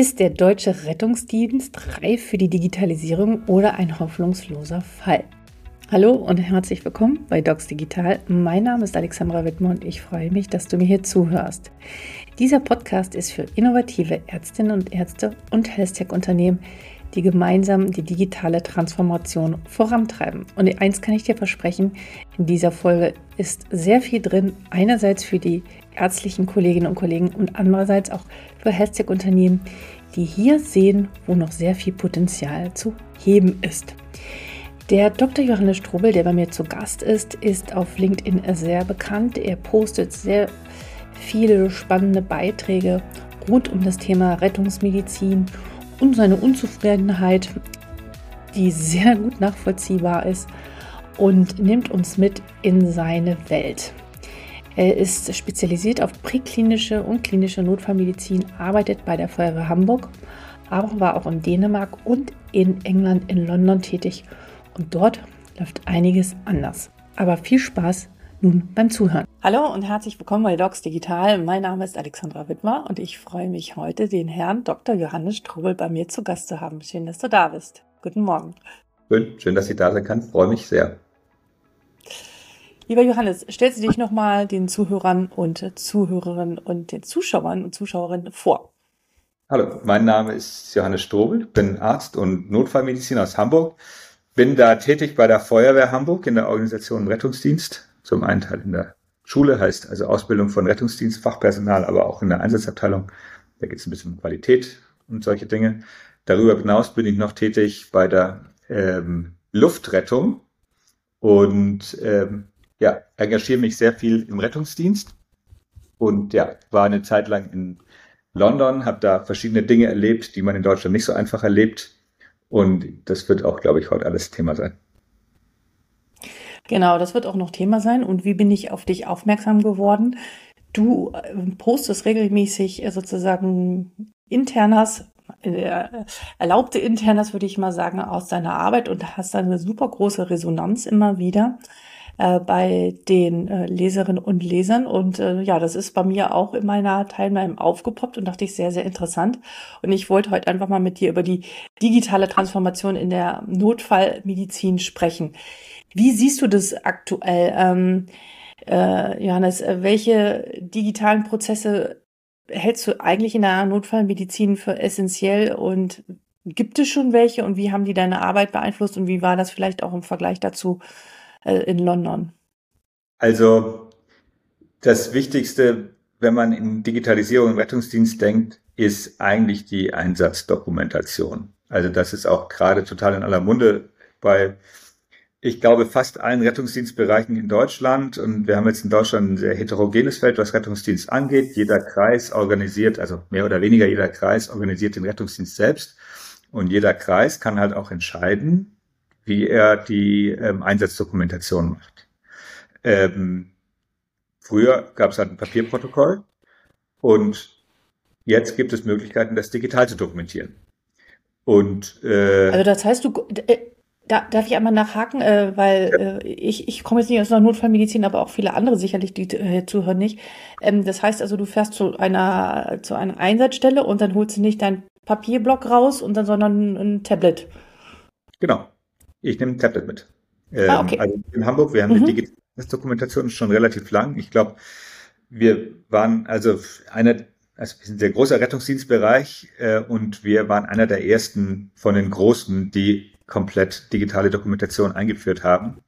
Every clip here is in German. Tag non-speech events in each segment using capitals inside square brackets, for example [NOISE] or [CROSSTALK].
Ist der deutsche Rettungsdienst reif für die Digitalisierung oder ein hoffnungsloser Fall? Hallo und herzlich willkommen bei Docs Digital. Mein Name ist Alexandra Wittmer und ich freue mich, dass du mir hier zuhörst. Dieser Podcast ist für innovative Ärztinnen und Ärzte und Health-Tech-Unternehmen, die gemeinsam die digitale Transformation vorantreiben. Und eins kann ich dir versprechen, in dieser Folge ist sehr viel drin. Einerseits für die ärztlichen Kolleginnen und Kollegen und andererseits auch für Health-Tech-Unternehmen, die hier sehen, wo noch sehr viel Potenzial zu heben ist. Der Dr. Johannes Strobel, der bei mir zu Gast ist, ist auf LinkedIn sehr bekannt. Er postet sehr viele spannende Beiträge rund um das Thema Rettungsmedizin und seine Unzufriedenheit, die sehr gut nachvollziehbar ist und nimmt uns mit in seine Welt. Er ist spezialisiert auf präklinische und klinische Notfallmedizin, arbeitet bei der Feuerwehr Hamburg, aber war auch in Dänemark und in England, in London tätig. Und dort läuft einiges anders. Aber viel Spaß nun beim Zuhören. Hallo und herzlich willkommen bei Docs Digital. Mein Name ist Alexandra Wittmer und ich freue mich heute, den Herrn Dr. Johannes Strobel bei mir zu Gast zu haben. Schön, dass du da bist. Guten Morgen. Schön, schön dass ich da sein kann. Freue mich sehr. Lieber Johannes, stellst du dich nochmal den Zuhörern und Zuhörerinnen und den Zuschauern und Zuschauerinnen vor? Hallo, mein Name ist Johannes Strobel, bin Arzt und Notfallmediziner aus Hamburg, bin da tätig bei der Feuerwehr Hamburg in der Organisation Rettungsdienst, zum einen Teil in der Schule, heißt also Ausbildung von Rettungsdienstfachpersonal, aber auch in der Einsatzabteilung. Da geht es ein bisschen um Qualität und solche Dinge. Darüber hinaus bin ich noch tätig bei der ähm, Luftrettung und ähm, ja, engagiere mich sehr viel im Rettungsdienst und ja, war eine Zeit lang in London, habe da verschiedene Dinge erlebt, die man in Deutschland nicht so einfach erlebt. Und das wird auch, glaube ich, heute alles Thema sein. Genau, das wird auch noch Thema sein. Und wie bin ich auf dich aufmerksam geworden? Du äh, postest regelmäßig äh, sozusagen internas, äh, erlaubte internas, würde ich mal sagen, aus deiner Arbeit und hast dann eine super große Resonanz immer wieder bei den Leserinnen und Lesern. Und äh, ja, das ist bei mir auch in meiner Timeline aufgepoppt und dachte ich sehr, sehr interessant. Und ich wollte heute einfach mal mit dir über die digitale Transformation in der Notfallmedizin sprechen. Wie siehst du das aktuell? Ähm, äh, Johannes, äh, welche digitalen Prozesse hältst du eigentlich in der Notfallmedizin für essentiell und gibt es schon welche und wie haben die deine Arbeit beeinflusst und wie war das vielleicht auch im Vergleich dazu äh, in London? Also das Wichtigste, wenn man in Digitalisierung im Rettungsdienst denkt, ist eigentlich die Einsatzdokumentation. Also das ist auch gerade total in aller Munde bei, ich glaube, fast allen Rettungsdienstbereichen in Deutschland. Und wir haben jetzt in Deutschland ein sehr heterogenes Feld, was Rettungsdienst angeht. Jeder Kreis organisiert, also mehr oder weniger jeder Kreis organisiert den Rettungsdienst selbst. Und jeder Kreis kann halt auch entscheiden, wie er die ähm, Einsatzdokumentation macht. Ähm, früher gab es halt ein Papierprotokoll und jetzt gibt es Möglichkeiten, das digital zu dokumentieren. Und äh, also das heißt, du äh, da, darf ich einmal nachhaken, äh, weil äh, ich, ich komme jetzt nicht aus der Notfallmedizin, aber auch viele andere sicherlich, die äh, zuhören nicht. Ähm, das heißt also, du fährst zu einer zu einer Einsatzstelle und dann holst du nicht deinen Papierblock raus und dann, sondern ein Tablet. Genau. Ich nehme ein Tablet mit. Ähm, ah, okay. Also in Hamburg, wir haben mhm. die Digitalisierungsdokumentation schon relativ lang. Ich glaube, wir waren also einer, also wir sind ein sehr großer Rettungsdienstbereich äh, und wir waren einer der ersten von den Großen, die komplett digitale Dokumentation eingeführt haben.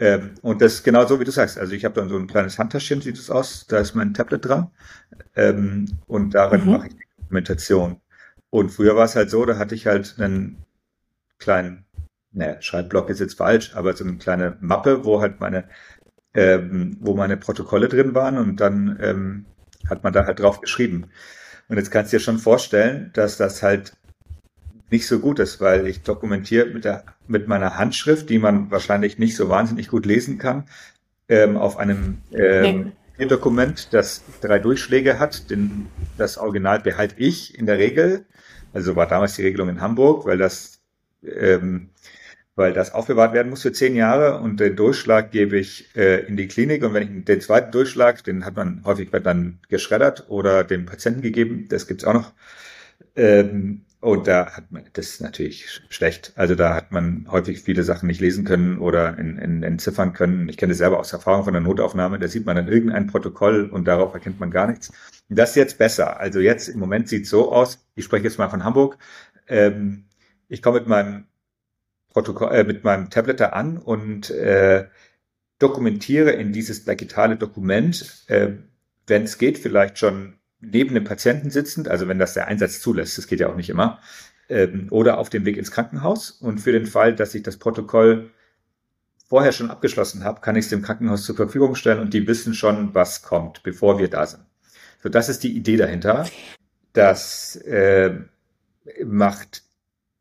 Ähm, und das ist genau so, wie du sagst. Also ich habe dann so ein kleines Handtaschchen, sieht es aus, da ist mein Tablet dran ähm, und darin mhm. mache ich die Dokumentation. Und früher war es halt so, da hatte ich halt einen kleinen naja, Schreibblock ist jetzt falsch, aber so eine kleine Mappe, wo halt meine, ähm, wo meine Protokolle drin waren und dann ähm, hat man da halt drauf geschrieben. Und jetzt kannst du dir schon vorstellen, dass das halt nicht so gut ist, weil ich dokumentiere mit der mit meiner Handschrift, die man wahrscheinlich nicht so wahnsinnig gut lesen kann, ähm, auf einem ähm, nee. Dokument, das drei Durchschläge hat. Den, das Original behalte ich in der Regel. Also war damals die Regelung in Hamburg, weil das ähm, weil das aufbewahrt werden muss für zehn Jahre und den Durchschlag gebe ich äh, in die Klinik und wenn ich den zweiten Durchschlag, den hat man häufig dann geschreddert oder dem Patienten gegeben, das gibt's auch noch. Ähm, und da hat man, das ist natürlich schlecht. Also da hat man häufig viele Sachen nicht lesen können oder in, in, entziffern können. Ich kenne das selber aus Erfahrung von der Notaufnahme. Da sieht man dann irgendein Protokoll und darauf erkennt man gar nichts. Das ist jetzt besser. Also jetzt im Moment sieht es so aus. Ich spreche jetzt mal von Hamburg. Ähm, ich komme mit meinem Protokoll, äh, mit meinem Tablet da an und äh, dokumentiere in dieses digitale Dokument, äh, wenn es geht, vielleicht schon neben dem Patienten sitzend, also wenn das der Einsatz zulässt, das geht ja auch nicht immer, ähm, oder auf dem Weg ins Krankenhaus. Und für den Fall, dass ich das Protokoll vorher schon abgeschlossen habe, kann ich es dem Krankenhaus zur Verfügung stellen und die wissen schon, was kommt, bevor wir da sind. So, das ist die Idee dahinter. Das äh, macht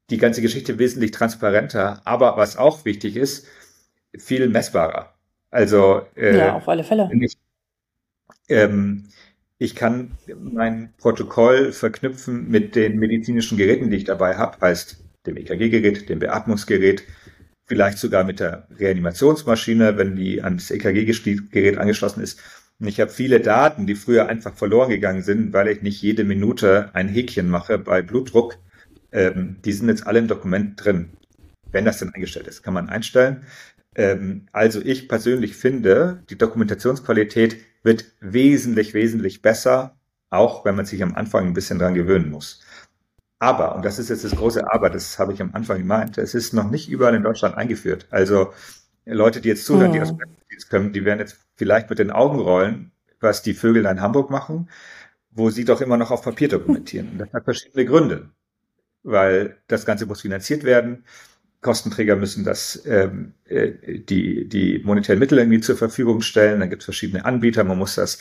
die ganze Geschichte wesentlich transparenter, aber was auch wichtig ist, viel messbarer. Also äh, ja, auf alle Fälle. Ich, ähm, ich kann mein Protokoll verknüpfen mit den medizinischen Geräten, die ich dabei habe, heißt dem EKG-Gerät, dem Beatmungsgerät, vielleicht sogar mit der Reanimationsmaschine, wenn die ans EKG-Gerät angeschlossen ist. Und ich habe viele Daten, die früher einfach verloren gegangen sind, weil ich nicht jede Minute ein Häkchen mache bei Blutdruck. Ähm, die sind jetzt alle im Dokument drin. Wenn das denn eingestellt ist, kann man einstellen. Ähm, also ich persönlich finde, die Dokumentationsqualität wird wesentlich, wesentlich besser, auch wenn man sich am Anfang ein bisschen dran gewöhnen muss. Aber, und das ist jetzt das große Aber, das habe ich am Anfang gemeint, es ist noch nicht überall in Deutschland eingeführt. Also Leute, die jetzt zuhören, die aus Rettungsdienst kommen, die werden jetzt vielleicht mit den Augen rollen, was die Vögel in Hamburg machen, wo sie doch immer noch auf Papier dokumentieren. Und das hat verschiedene Gründe, weil das Ganze muss finanziert werden. Kostenträger müssen das ähm, äh, die die monetären Mittel irgendwie zur Verfügung stellen. Dann gibt es verschiedene Anbieter. Man muss das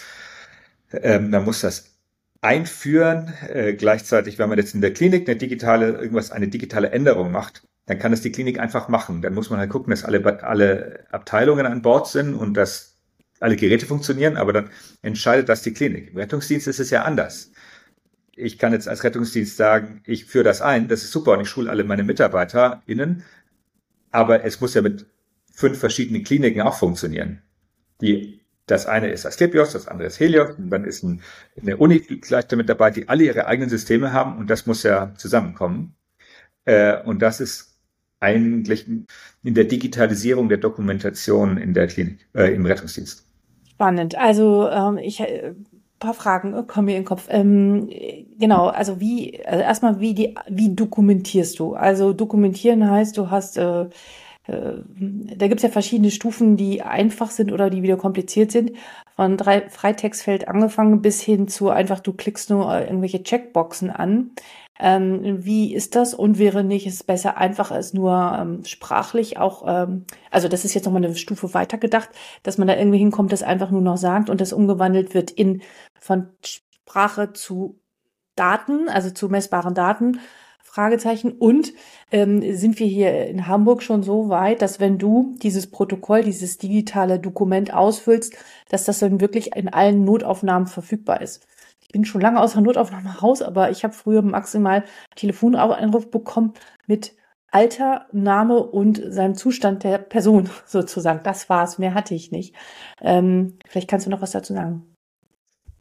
ähm, man muss das einführen. Äh, gleichzeitig, wenn man jetzt in der Klinik eine digitale irgendwas eine digitale Änderung macht, dann kann es die Klinik einfach machen. Dann muss man halt gucken, dass alle alle Abteilungen an Bord sind und dass alle Geräte funktionieren. Aber dann entscheidet das die Klinik. Im Rettungsdienst ist es ja anders ich kann jetzt als Rettungsdienst sagen, ich führe das ein, das ist super und ich schule alle meine MitarbeiterInnen, aber es muss ja mit fünf verschiedenen Kliniken auch funktionieren. Die, das eine ist Asklepios, das andere ist Helios und dann ist ein, eine Uni gleich damit dabei, die alle ihre eigenen Systeme haben und das muss ja zusammenkommen. Äh, und das ist eigentlich in der Digitalisierung der Dokumentation in der Klinik, äh, im Rettungsdienst. Spannend. Also ähm, ich äh, paar Fragen äh, kommen mir in den Kopf. Ähm, genau, also wie, also erstmal, wie die, wie dokumentierst du? Also dokumentieren heißt, du hast, äh, äh, da gibt's ja verschiedene Stufen, die einfach sind oder die wieder kompliziert sind. Von drei Freitextfeld angefangen bis hin zu einfach, du klickst nur irgendwelche Checkboxen an. Ähm, wie ist das und wäre nicht es besser, einfach es nur ähm, sprachlich auch, ähm, also das ist jetzt nochmal eine Stufe weiter gedacht, dass man da irgendwie hinkommt, das einfach nur noch sagt und das umgewandelt wird in von Sprache zu Daten, also zu messbaren Daten, Fragezeichen. Und ähm, sind wir hier in Hamburg schon so weit, dass wenn du dieses Protokoll, dieses digitale Dokument ausfüllst, dass das dann wirklich in allen Notaufnahmen verfügbar ist? Ich bin schon lange aus der Notaufnahme raus, aber ich habe früher maximal Telefonanruf bekommen mit Alter, Name und seinem Zustand der Person [LAUGHS] sozusagen. Das war's, mehr hatte ich nicht. Ähm, vielleicht kannst du noch was dazu sagen.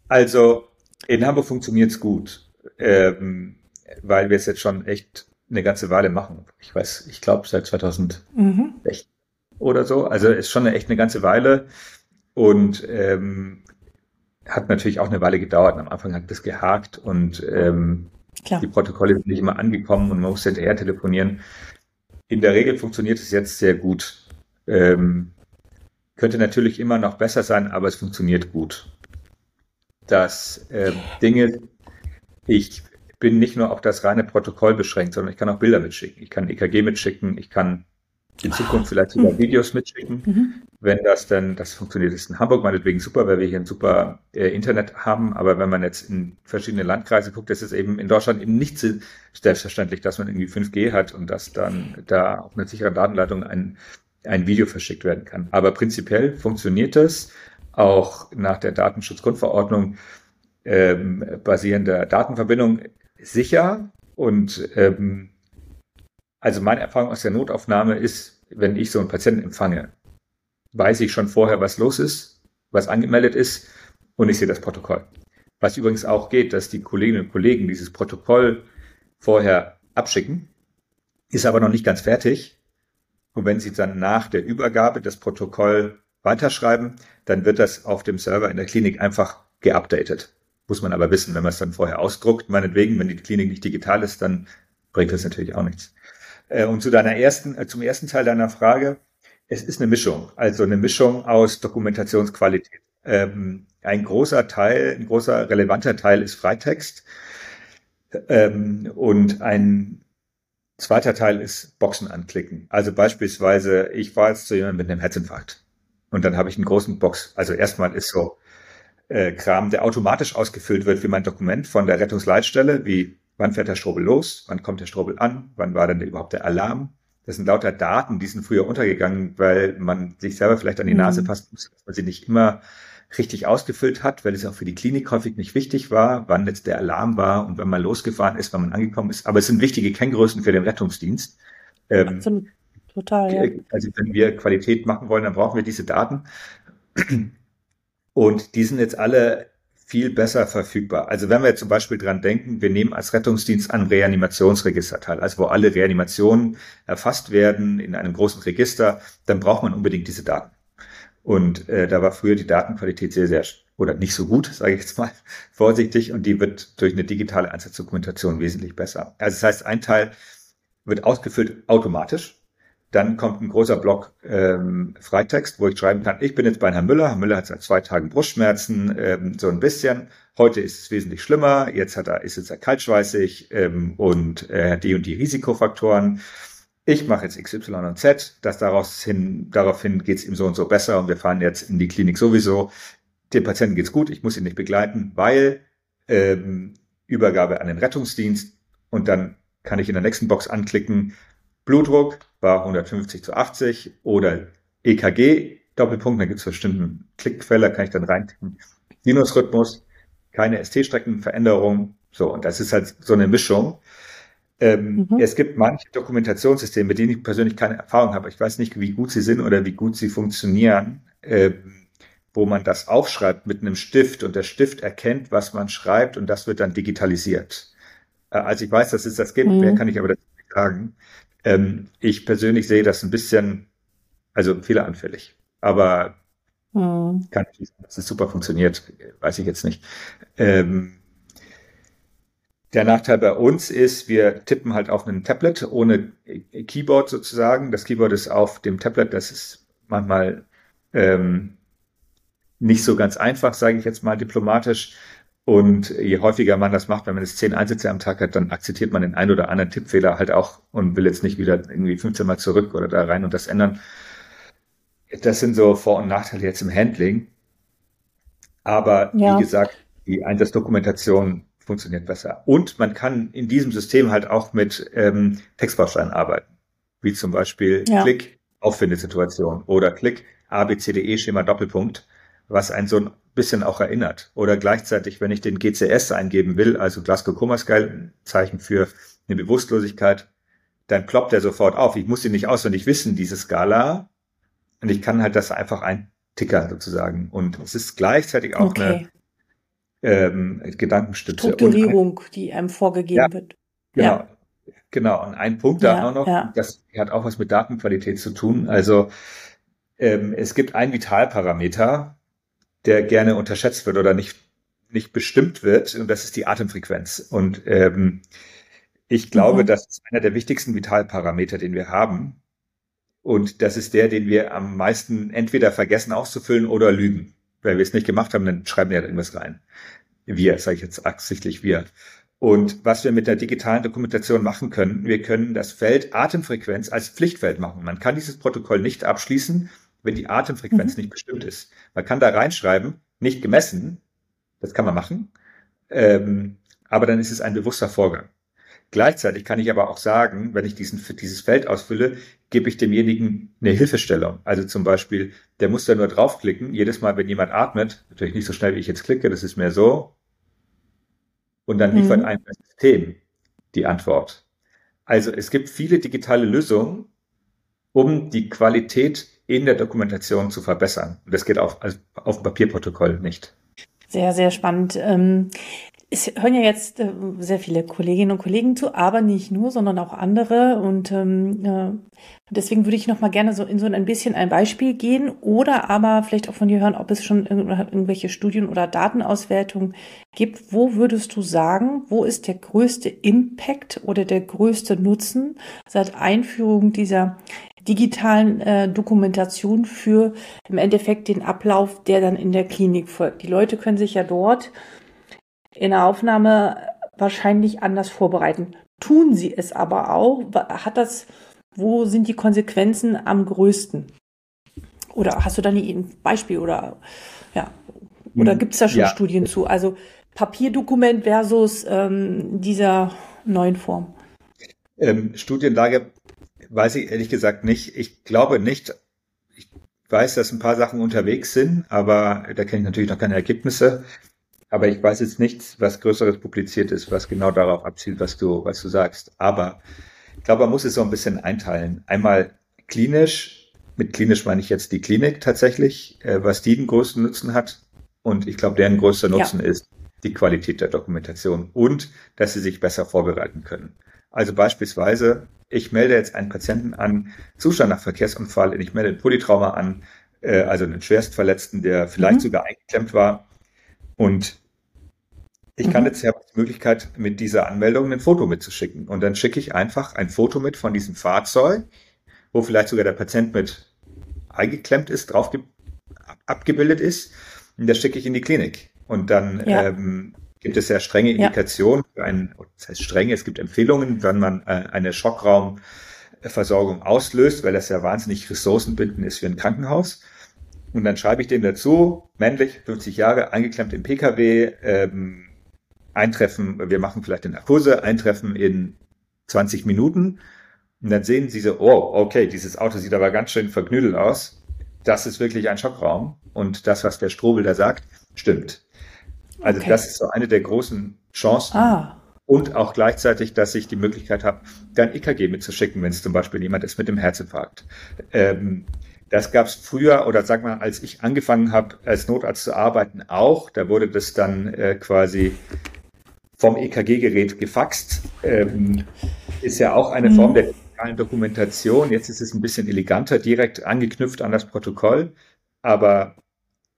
Also in Hamburg funktioniert's gut, ähm, weil wir es jetzt schon echt eine ganze Weile machen. Ich weiß, ich glaube seit 2006 mhm. oder so. Also ist schon echt eine ganze Weile. Und ähm, hat natürlich auch eine Weile gedauert. Am Anfang hat das gehakt und ähm, die Protokolle sind nicht immer angekommen und man musste hinterher telefonieren. In der Regel funktioniert es jetzt sehr gut. Ähm, könnte natürlich immer noch besser sein, aber es funktioniert gut. Das äh, Dinge, ich bin nicht nur auf das reine Protokoll beschränkt, sondern ich kann auch Bilder mitschicken. Ich kann EKG mitschicken, ich kann in Zukunft vielleicht sogar mhm. Videos mitschicken. Mhm. Wenn das dann, das funktioniert ist in Hamburg meinetwegen super, weil wir hier ein super äh, Internet haben, aber wenn man jetzt in verschiedene Landkreise guckt, ist es eben in Deutschland eben nicht selbstverständlich, dass man irgendwie 5G hat und dass dann da auf einer sicheren Datenleitung ein, ein Video verschickt werden kann. Aber prinzipiell funktioniert das auch nach der Datenschutzgrundverordnung ähm, basierender Datenverbindung sicher und ähm, also meine Erfahrung aus der Notaufnahme ist, wenn ich so einen Patienten empfange, weiß ich schon vorher, was los ist, was angemeldet ist und ich sehe das Protokoll. Was übrigens auch geht, dass die Kolleginnen und Kollegen dieses Protokoll vorher abschicken, ist aber noch nicht ganz fertig. Und wenn Sie dann nach der Übergabe das Protokoll weiterschreiben, dann wird das auf dem Server in der Klinik einfach geupdatet. Muss man aber wissen, wenn man es dann vorher ausdruckt, meinetwegen, wenn die Klinik nicht digital ist, dann bringt das natürlich auch nichts. Äh, und zu deiner ersten, äh, zum ersten Teil deiner Frage, es ist eine Mischung, also eine Mischung aus Dokumentationsqualität. Ähm, ein großer Teil, ein großer relevanter Teil ist Freitext ähm, und ein zweiter Teil ist Boxen anklicken. Also beispielsweise, ich war jetzt zu jemandem mit einem Herzinfarkt und dann habe ich einen großen Box. Also erstmal ist so äh, Kram, der automatisch ausgefüllt wird wie mein Dokument von der Rettungsleitstelle, wie wann fährt der Strobel los, wann kommt der Strobel an, wann war denn überhaupt der Alarm. Das sind lauter Daten, die sind früher untergegangen, weil man sich selber vielleicht an die Nase mhm. fassen muss, dass man sie nicht immer richtig ausgefüllt hat, weil es auch für die Klinik häufig nicht wichtig war, wann jetzt der Alarm war und wann man losgefahren ist, wann man angekommen ist. Aber es sind wichtige Kenngrößen für den Rettungsdienst. Ähm, Total, ja. Also wenn wir Qualität machen wollen, dann brauchen wir diese Daten. Und die sind jetzt alle viel besser verfügbar. Also wenn wir zum Beispiel dran denken, wir nehmen als Rettungsdienst an Reanimationsregister teil, also wo alle Reanimationen erfasst werden in einem großen Register, dann braucht man unbedingt diese Daten. Und äh, da war früher die Datenqualität sehr, sehr oder nicht so gut, [LAUGHS] sage ich jetzt mal vorsichtig, und die wird durch eine digitale Einsatzdokumentation wesentlich besser. Also das heißt, ein Teil wird ausgefüllt automatisch, dann kommt ein großer Block ähm, Freitext, wo ich schreiben kann, ich bin jetzt bei Herrn Müller. Herr Müller hat seit zwei Tagen Brustschmerzen, ähm, so ein bisschen. Heute ist es wesentlich schlimmer. Jetzt hat er, ist jetzt er kaltschweißig ähm, und er hat die und die Risikofaktoren. Ich mache jetzt XY und Z. Das daraus hin, daraufhin geht es ihm so und so besser und wir fahren jetzt in die Klinik sowieso. Dem Patienten geht's gut. Ich muss ihn nicht begleiten, weil ähm, Übergabe an den Rettungsdienst und dann kann ich in der nächsten Box anklicken, Blutdruck war 150 zu 80 oder EKG, Doppelpunkt, da gibt es bestimmte Klickquelle, kann ich dann reintippen. Sinusrhythmus, keine ST-Streckenveränderung. So, und das ist halt so eine Mischung. Ähm, mhm. Es gibt manche Dokumentationssysteme, mit denen ich persönlich keine Erfahrung habe. Ich weiß nicht, wie gut sie sind oder wie gut sie funktionieren, ähm, wo man das aufschreibt mit einem Stift und der Stift erkennt, was man schreibt und das wird dann digitalisiert. Äh, also ich weiß, dass es das gibt, mhm. mehr kann ich aber dazu nicht sagen. Ähm, ich persönlich sehe das ein bisschen, also fehleranfällig. Aber hm. kann ich, dass es super funktioniert, weiß ich jetzt nicht. Ähm, der Nachteil bei uns ist, wir tippen halt auf einem Tablet ohne Keyboard sozusagen. Das Keyboard ist auf dem Tablet, das ist manchmal ähm, nicht so ganz einfach, sage ich jetzt mal diplomatisch. Und je häufiger man das macht, wenn man jetzt zehn Einsätze am Tag hat, dann akzeptiert man den ein oder anderen Tippfehler halt auch und will jetzt nicht wieder irgendwie 15 Mal zurück oder da rein und das ändern. Das sind so Vor- und Nachteile jetzt im Handling. Aber ja. wie gesagt, die Einsatzdokumentation funktioniert besser. Und man kann in diesem System halt auch mit ähm, Textbausteinen arbeiten. Wie zum Beispiel ja. Klick, Auffindesituation oder Klick, ABCDE, Schema Doppelpunkt, was ein so ein bisschen auch erinnert. Oder gleichzeitig, wenn ich den GCS eingeben will, also Glasgow Coma Scale, Zeichen für eine Bewusstlosigkeit, dann ploppt er sofort auf. Ich muss ihn nicht auswendig wissen, diese Skala. Und ich kann halt das einfach eintickern sozusagen. Und es ist gleichzeitig auch okay. eine ähm, Gedankenstütze. Strukturierung, ein, die einem vorgegeben ja, wird. Genau. Ja. Genau. Und ein Punkt ja, da auch noch, ja. das hat auch was mit Datenqualität zu tun. Also ähm, es gibt einen Vitalparameter, der gerne unterschätzt wird oder nicht, nicht bestimmt wird, und das ist die Atemfrequenz. Und ähm, ich glaube, mhm. das ist einer der wichtigsten Vitalparameter, den wir haben. Und das ist der, den wir am meisten entweder vergessen auszufüllen oder lügen. Weil wir es nicht gemacht haben, dann schreiben wir halt irgendwas rein. Wir, sage ich jetzt absichtlich wir. Und was wir mit der digitalen Dokumentation machen können, wir können das Feld Atemfrequenz als Pflichtfeld machen. Man kann dieses Protokoll nicht abschließen, wenn die Atemfrequenz mhm. nicht bestimmt ist. Man kann da reinschreiben, nicht gemessen, das kann man machen, ähm, aber dann ist es ein bewusster Vorgang. Gleichzeitig kann ich aber auch sagen, wenn ich diesen, dieses Feld ausfülle, gebe ich demjenigen eine Hilfestellung. Also zum Beispiel, der muss da nur draufklicken, jedes Mal, wenn jemand atmet, natürlich nicht so schnell, wie ich jetzt klicke, das ist mehr so, und dann liefert mhm. ein System die Antwort. Also es gibt viele digitale Lösungen, um die Qualität in der Dokumentation zu verbessern. Und das geht also auf dem Papierprotokoll nicht. Sehr, sehr spannend. Ähm, es hören ja jetzt äh, sehr viele Kolleginnen und Kollegen zu, aber nicht nur, sondern auch andere. Und ähm, äh, deswegen würde ich noch mal gerne so in so ein bisschen ein Beispiel gehen oder aber vielleicht auch von dir hören, ob es schon irgendwelche Studien oder Datenauswertungen gibt. Wo würdest du sagen, wo ist der größte Impact oder der größte Nutzen seit Einführung dieser digitalen äh, Dokumentation für im Endeffekt den Ablauf, der dann in der Klinik folgt? Die Leute können sich ja dort in der Aufnahme wahrscheinlich anders vorbereiten. Tun sie es aber auch? Hat das, wo sind die Konsequenzen am größten? Oder hast du da ein Beispiel oder ja, oder hm, gibt es da schon ja. Studien zu? Also Papierdokument versus ähm, dieser neuen Form. Ähm, Studienlage weiß ich ehrlich gesagt nicht. Ich glaube nicht. Ich weiß, dass ein paar Sachen unterwegs sind, aber da kenne ich natürlich noch keine Ergebnisse. Aber ich weiß jetzt nichts, was Größeres publiziert ist, was genau darauf abzielt, was du, was du sagst. Aber ich glaube, man muss es so ein bisschen einteilen. Einmal klinisch, mit klinisch meine ich jetzt die Klinik tatsächlich, äh, was die den größten Nutzen hat. Und ich glaube, deren größter Nutzen ja. ist die Qualität der Dokumentation und dass sie sich besser vorbereiten können. Also beispielsweise, ich melde jetzt einen Patienten an, Zustand nach Verkehrsunfall, ich melde ein Polytrauma an, äh, also einen Schwerstverletzten, der vielleicht mhm. sogar eingeklemmt war und ich kann mhm. jetzt ja die Möglichkeit, mit dieser Anmeldung ein Foto mitzuschicken. Und dann schicke ich einfach ein Foto mit von diesem Fahrzeug, wo vielleicht sogar der Patient mit eingeklemmt ist, drauf abgebildet ist. Und das schicke ich in die Klinik. Und dann ja. ähm, gibt es ja strenge Indikationen ja. für einen, das heißt strenge, es gibt Empfehlungen, wenn man äh, eine Schockraumversorgung auslöst, weil das ja wahnsinnig ressourcenbindend ist für ein Krankenhaus. Und dann schreibe ich dem dazu, männlich, 50 Jahre, eingeklemmt im Pkw, ähm, eintreffen, wir machen vielleicht eine Narkose, eintreffen in 20 Minuten. Und dann sehen sie so, oh, okay, dieses Auto sieht aber ganz schön vergnüdelt aus. Das ist wirklich ein Schockraum. Und das, was der Strobel da sagt, stimmt. Also okay. das ist so eine der großen Chancen. Ah. Und auch gleichzeitig, dass ich die Möglichkeit habe, dann EKG mitzuschicken, wenn es zum Beispiel jemand ist mit dem Herzinfarkt. Ähm, das gab es früher oder sag mal, als ich angefangen habe, als Notarzt zu arbeiten, auch. Da wurde das dann äh, quasi vom EKG-Gerät gefaxt. Ähm, ist ja auch eine mhm. Form der digitalen Dokumentation. Jetzt ist es ein bisschen eleganter, direkt angeknüpft an das Protokoll. Aber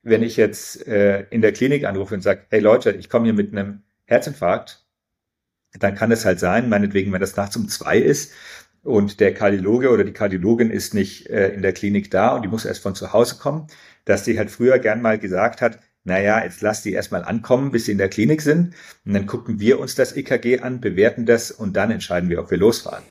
wenn ich jetzt äh, in der Klinik anrufe und sage, hey Leute, ich komme hier mit einem Herzinfarkt, dann kann es halt sein, meinetwegen, wenn das nachts um zwei ist, und der Kardiologe oder die Kardiologin ist nicht äh, in der Klinik da und die muss erst von zu Hause kommen, dass die halt früher gern mal gesagt hat, naja, jetzt lass die erstmal ankommen, bis sie in der Klinik sind und dann gucken wir uns das EKG an, bewerten das und dann entscheiden wir, ob wir losfahren.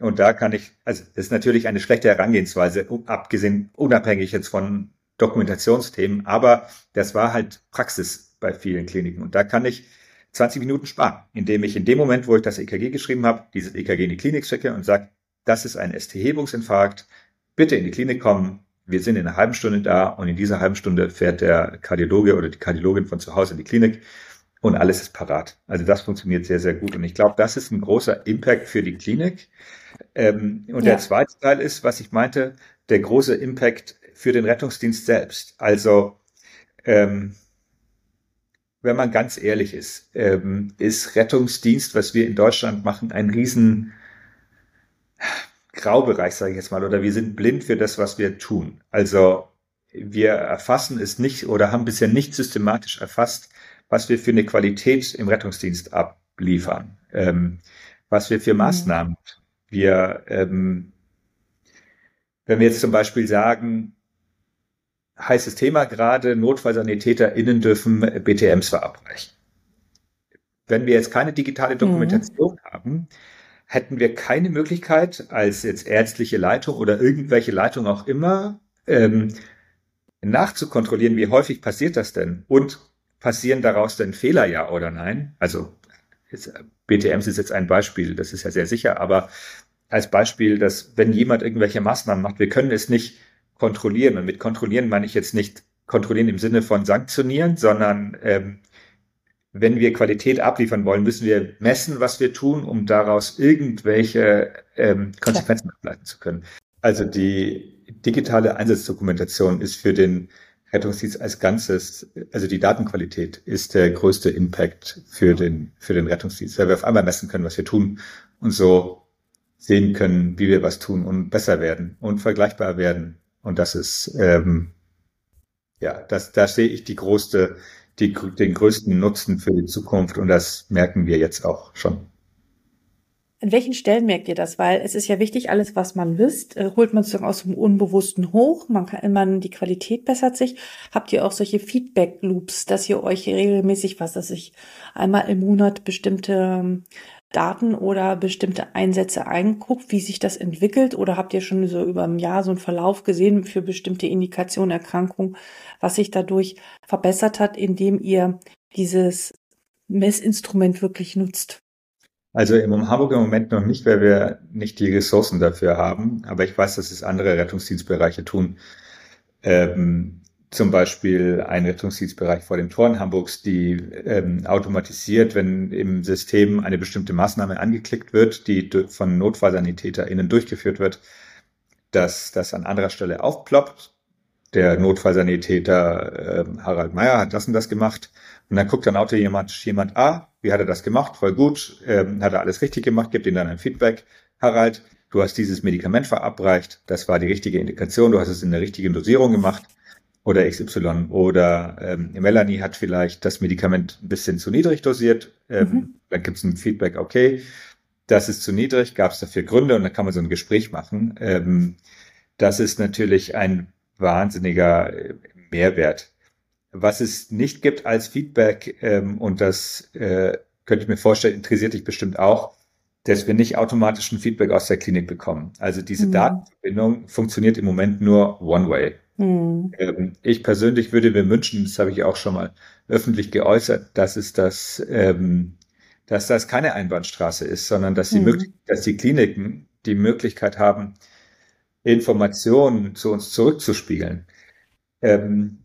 Und da kann ich, also das ist natürlich eine schlechte Herangehensweise, abgesehen, unabhängig jetzt von Dokumentationsthemen, aber das war halt Praxis bei vielen Kliniken. Und da kann ich 20 Minuten sparen, indem ich in dem Moment, wo ich das EKG geschrieben habe, dieses EKG in die Klinik schicke und sage, das ist ein ST-Hebungsinfarkt, bitte in die Klinik kommen, wir sind in einer halben Stunde da und in dieser halben Stunde fährt der Kardiologe oder die Kardiologin von zu Hause in die Klinik und alles ist parat. Also das funktioniert sehr, sehr gut und ich glaube, das ist ein großer Impact für die Klinik. Ähm, und ja. der zweite Teil ist, was ich meinte, der große Impact für den Rettungsdienst selbst. Also ähm, wenn man ganz ehrlich ist, ähm, ist Rettungsdienst, was wir in Deutschland machen, ein riesen Graubereich, sage ich jetzt mal, oder wir sind blind für das, was wir tun. Also wir erfassen es nicht oder haben bisher nicht systematisch erfasst, was wir für eine Qualität im Rettungsdienst abliefern, ähm, was wir für mhm. Maßnahmen. Wir, ähm, wenn wir jetzt zum Beispiel sagen, heißes Thema gerade, NotfallsanitäterInnen dürfen BTMs verabreichen. Wenn wir jetzt keine digitale mhm. Dokumentation mhm. haben, hätten wir keine Möglichkeit, als jetzt ärztliche Leitung oder irgendwelche Leitung auch immer, ähm, nachzukontrollieren, wie häufig passiert das denn? Und passieren daraus denn Fehler, ja oder nein? Also jetzt, BTMs ist jetzt ein Beispiel, das ist ja sehr sicher, aber als Beispiel, dass wenn jemand irgendwelche Maßnahmen macht, wir können es nicht kontrollieren. Und mit kontrollieren meine ich jetzt nicht kontrollieren im Sinne von sanktionieren, sondern ähm, wenn wir Qualität abliefern wollen, müssen wir messen, was wir tun, um daraus irgendwelche ähm, Konsequenzen ableiten zu können. Also die digitale Einsatzdokumentation ist für den Rettungsdienst als Ganzes, also die Datenqualität ist der größte Impact für den, für den Rettungsdienst, weil wir auf einmal messen können, was wir tun und so sehen können, wie wir was tun und besser werden und vergleichbar werden. Und das ist, ähm, ja, das, da sehe ich die größte, die, den größten Nutzen für die Zukunft und das merken wir jetzt auch schon. An welchen Stellen merkt ihr das? Weil es ist ja wichtig, alles, was man wisst, äh, holt man sozusagen aus dem Unbewussten hoch. Man kann, man, die Qualität bessert sich. Habt ihr auch solche Feedback-Loops, dass ihr euch regelmäßig, was dass ich einmal im Monat bestimmte ähm, Daten oder bestimmte Einsätze einguckt, wie sich das entwickelt? Oder habt ihr schon so über ein Jahr so einen Verlauf gesehen für bestimmte Indikationen, Erkrankungen, was sich dadurch verbessert hat, indem ihr dieses Messinstrument wirklich nutzt? Also im Moment noch nicht, weil wir nicht die Ressourcen dafür haben. Aber ich weiß, dass es andere Rettungsdienstbereiche tun. Ähm, zum Beispiel ein Rettungsdienstbereich vor den Toren Hamburgs, die ähm, automatisiert, wenn im System eine bestimmte Maßnahme angeklickt wird, die von NotfallsanitäterInnen durchgeführt wird, dass das an anderer Stelle aufploppt. Der Notfallsanitäter äh, Harald Meyer hat das und das gemacht. Und dann guckt dann Auto jemand, jemand, ah, wie hat er das gemacht? Voll gut, ähm, hat er alles richtig gemacht, gibt ihm dann ein Feedback. Harald, du hast dieses Medikament verabreicht, das war die richtige Indikation, du hast es in der richtigen Dosierung gemacht oder XY. Oder ähm, Melanie hat vielleicht das Medikament ein bisschen zu niedrig dosiert. Ähm, mhm. Dann gibt es ein Feedback, okay, das ist zu niedrig, gab es dafür Gründe und dann kann man so ein Gespräch machen. Ähm, das ist natürlich ein wahnsinniger äh, Mehrwert. Was es nicht gibt als Feedback, ähm, und das äh, könnte ich mir vorstellen, interessiert dich bestimmt auch, dass wir nicht automatisch ein Feedback aus der Klinik bekommen. Also diese mhm. Datenverbindung funktioniert im Moment nur One-Way. Mhm. Ich persönlich würde mir wünschen, das habe ich auch schon mal öffentlich geäußert, dass es das, ähm, dass das keine Einbahnstraße ist, sondern dass die, mhm. dass die Kliniken die Möglichkeit haben, Informationen zu uns zurückzuspiegeln. Ähm,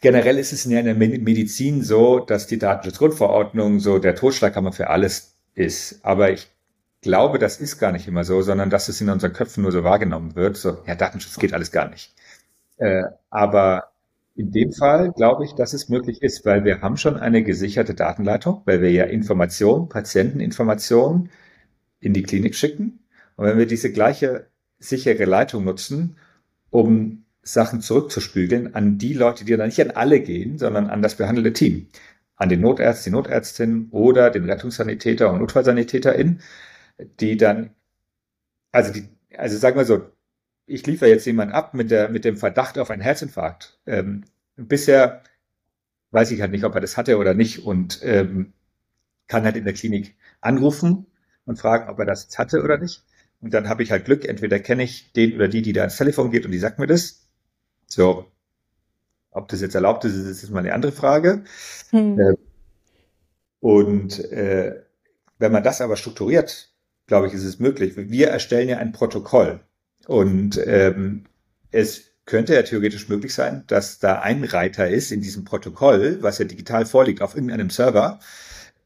Generell ist es in der Medizin so, dass die Datenschutzgrundverordnung so der Totschlaghammer für alles ist. Aber ich glaube, das ist gar nicht immer so, sondern dass es in unseren Köpfen nur so wahrgenommen wird. So, ja, Datenschutz geht alles gar nicht. Äh, aber in dem Fall glaube ich, dass es möglich ist, weil wir haben schon eine gesicherte Datenleitung, weil wir ja Informationen, Patienteninformationen in die Klinik schicken. Und wenn wir diese gleiche sichere Leitung nutzen, um Sachen zurückzuspügeln an die Leute, die dann nicht an alle gehen, sondern an das behandelte Team. An den Notarzt, die Notärztin oder den Rettungssanitäter und Notfallsanitäterin, die dann, also die, also sagen wir so, ich liefere jetzt jemanden ab mit der, mit dem Verdacht auf einen Herzinfarkt. Ähm, bisher weiß ich halt nicht, ob er das hatte oder nicht und ähm, kann halt in der Klinik anrufen und fragen, ob er das jetzt hatte oder nicht. Und dann habe ich halt Glück, entweder kenne ich den oder die, die da ans Telefon geht und die sagt mir das, so, ob das jetzt erlaubt ist, ist jetzt mal eine andere Frage. Hm. Äh, und äh, wenn man das aber strukturiert, glaube ich, ist es möglich. Wir erstellen ja ein Protokoll und ähm, es könnte ja theoretisch möglich sein, dass da ein Reiter ist in diesem Protokoll, was ja digital vorliegt auf irgendeinem Server,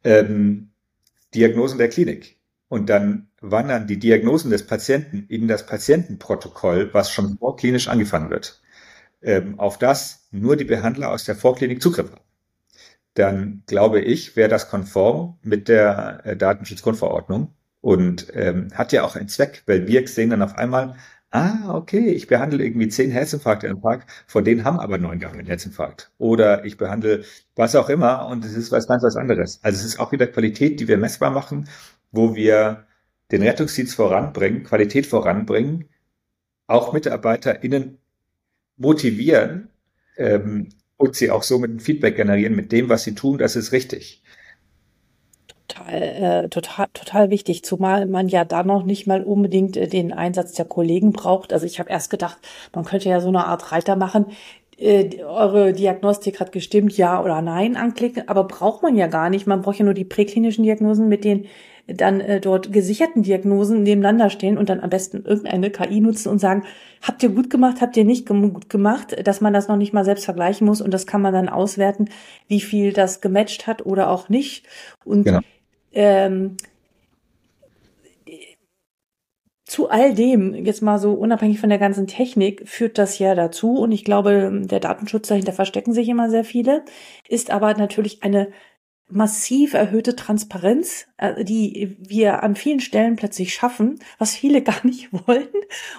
ähm, Diagnosen der Klinik. Und dann wandern die Diagnosen des Patienten in das Patientenprotokoll, was schon vorklinisch angefangen wird ähm, auf das nur die Behandler aus der Vorklinik Zugriff haben, dann glaube ich, wäre das konform mit der äh, Datenschutzgrundverordnung und ähm, hat ja auch einen Zweck, weil wir sehen dann auf einmal, ah, okay, ich behandle irgendwie zehn Herzinfarkte im Tag, von denen haben aber neun gar einen Herzinfarkt. Oder ich behandle was auch immer und es ist was ganz was anderes. Also es ist auch wieder Qualität, die wir messbar machen, wo wir den Rettungsdienst voranbringen, Qualität voranbringen, auch MitarbeiterInnen motivieren ähm, und sie auch so mit Feedback generieren, mit dem, was sie tun, das ist richtig. Total, äh, total, total wichtig, zumal man ja da noch nicht mal unbedingt äh, den Einsatz der Kollegen braucht. Also ich habe erst gedacht, man könnte ja so eine Art Reiter machen, äh, eure Diagnostik hat gestimmt, ja oder nein anklicken, aber braucht man ja gar nicht. Man braucht ja nur die präklinischen Diagnosen mit den dann äh, dort gesicherten Diagnosen nebeneinander stehen und dann am besten irgendeine KI nutzen und sagen, habt ihr gut gemacht, habt ihr nicht gut gemacht, dass man das noch nicht mal selbst vergleichen muss und das kann man dann auswerten, wie viel das gematcht hat oder auch nicht. Und genau. Ähm, zu all dem, jetzt mal so unabhängig von der ganzen Technik, führt das ja dazu, und ich glaube, der Datenschutz dahinter verstecken sich immer sehr viele, ist aber natürlich eine massiv erhöhte Transparenz, äh, die wir an vielen Stellen plötzlich schaffen, was viele [LAUGHS] gar nicht wollen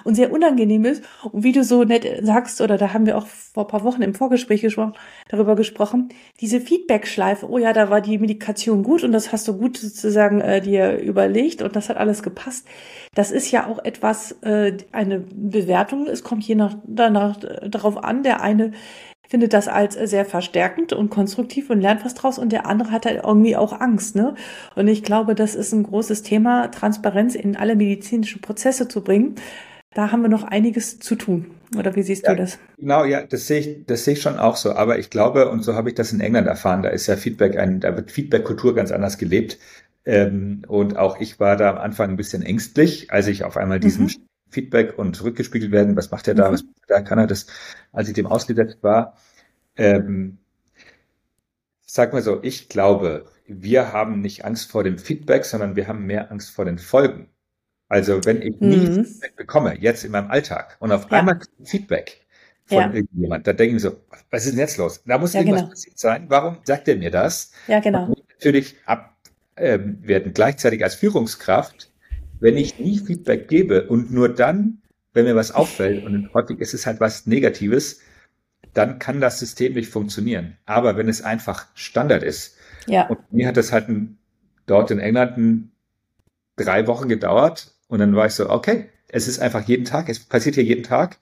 und sehr unangenehm ist. Und wie du so nett sagst, oder da haben wir auch vor ein paar Wochen im Vorgespräch gesprochen, darüber gesprochen, diese Feedback-Schleife, oh ja, da war die Medikation gut und das hast du gut sozusagen äh, dir überlegt und das hat alles gepasst. Das ist ja auch etwas, äh, eine Bewertung, es kommt je nach, danach, darauf an, der eine findet das als sehr verstärkend und konstruktiv und lernt was draus und der andere hat halt irgendwie auch Angst, ne? Und ich glaube, das ist ein großes Thema, Transparenz in alle medizinischen Prozesse zu bringen. Da haben wir noch einiges zu tun. Oder wie siehst ja, du das? Genau, ja, das sehe ich, das sehe ich schon auch so. Aber ich glaube, und so habe ich das in England erfahren, da ist ja Feedback ein, da wird Feedback-Kultur ganz anders gelebt. Ähm, und auch ich war da am Anfang ein bisschen ängstlich, als ich auf einmal diesen mhm. Feedback und zurückgespiegelt werden, was macht er da, mhm. was macht er da, kann er das, als ich dem ausgesetzt war. Ähm, sag mal so, ich glaube, wir haben nicht Angst vor dem Feedback, sondern wir haben mehr Angst vor den Folgen. Also wenn ich nie mhm. Feedback bekomme, jetzt in meinem Alltag, und auf ja. einmal Feedback von ja. irgendjemand, da denke ich so, was ist denn jetzt los? Da muss ja, irgendwas genau. passiert sein. Warum sagt er mir das? Ja, genau. Und natürlich ab, ähm, werden gleichzeitig als Führungskraft wenn ich nie Feedback gebe und nur dann, wenn mir was auffällt, und häufig ist es halt was Negatives, dann kann das System nicht funktionieren. Aber wenn es einfach Standard ist, ja. und mir hat das halt ein, dort in England ein, drei Wochen gedauert und dann war ich so, okay, es ist einfach jeden Tag, es passiert hier jeden Tag,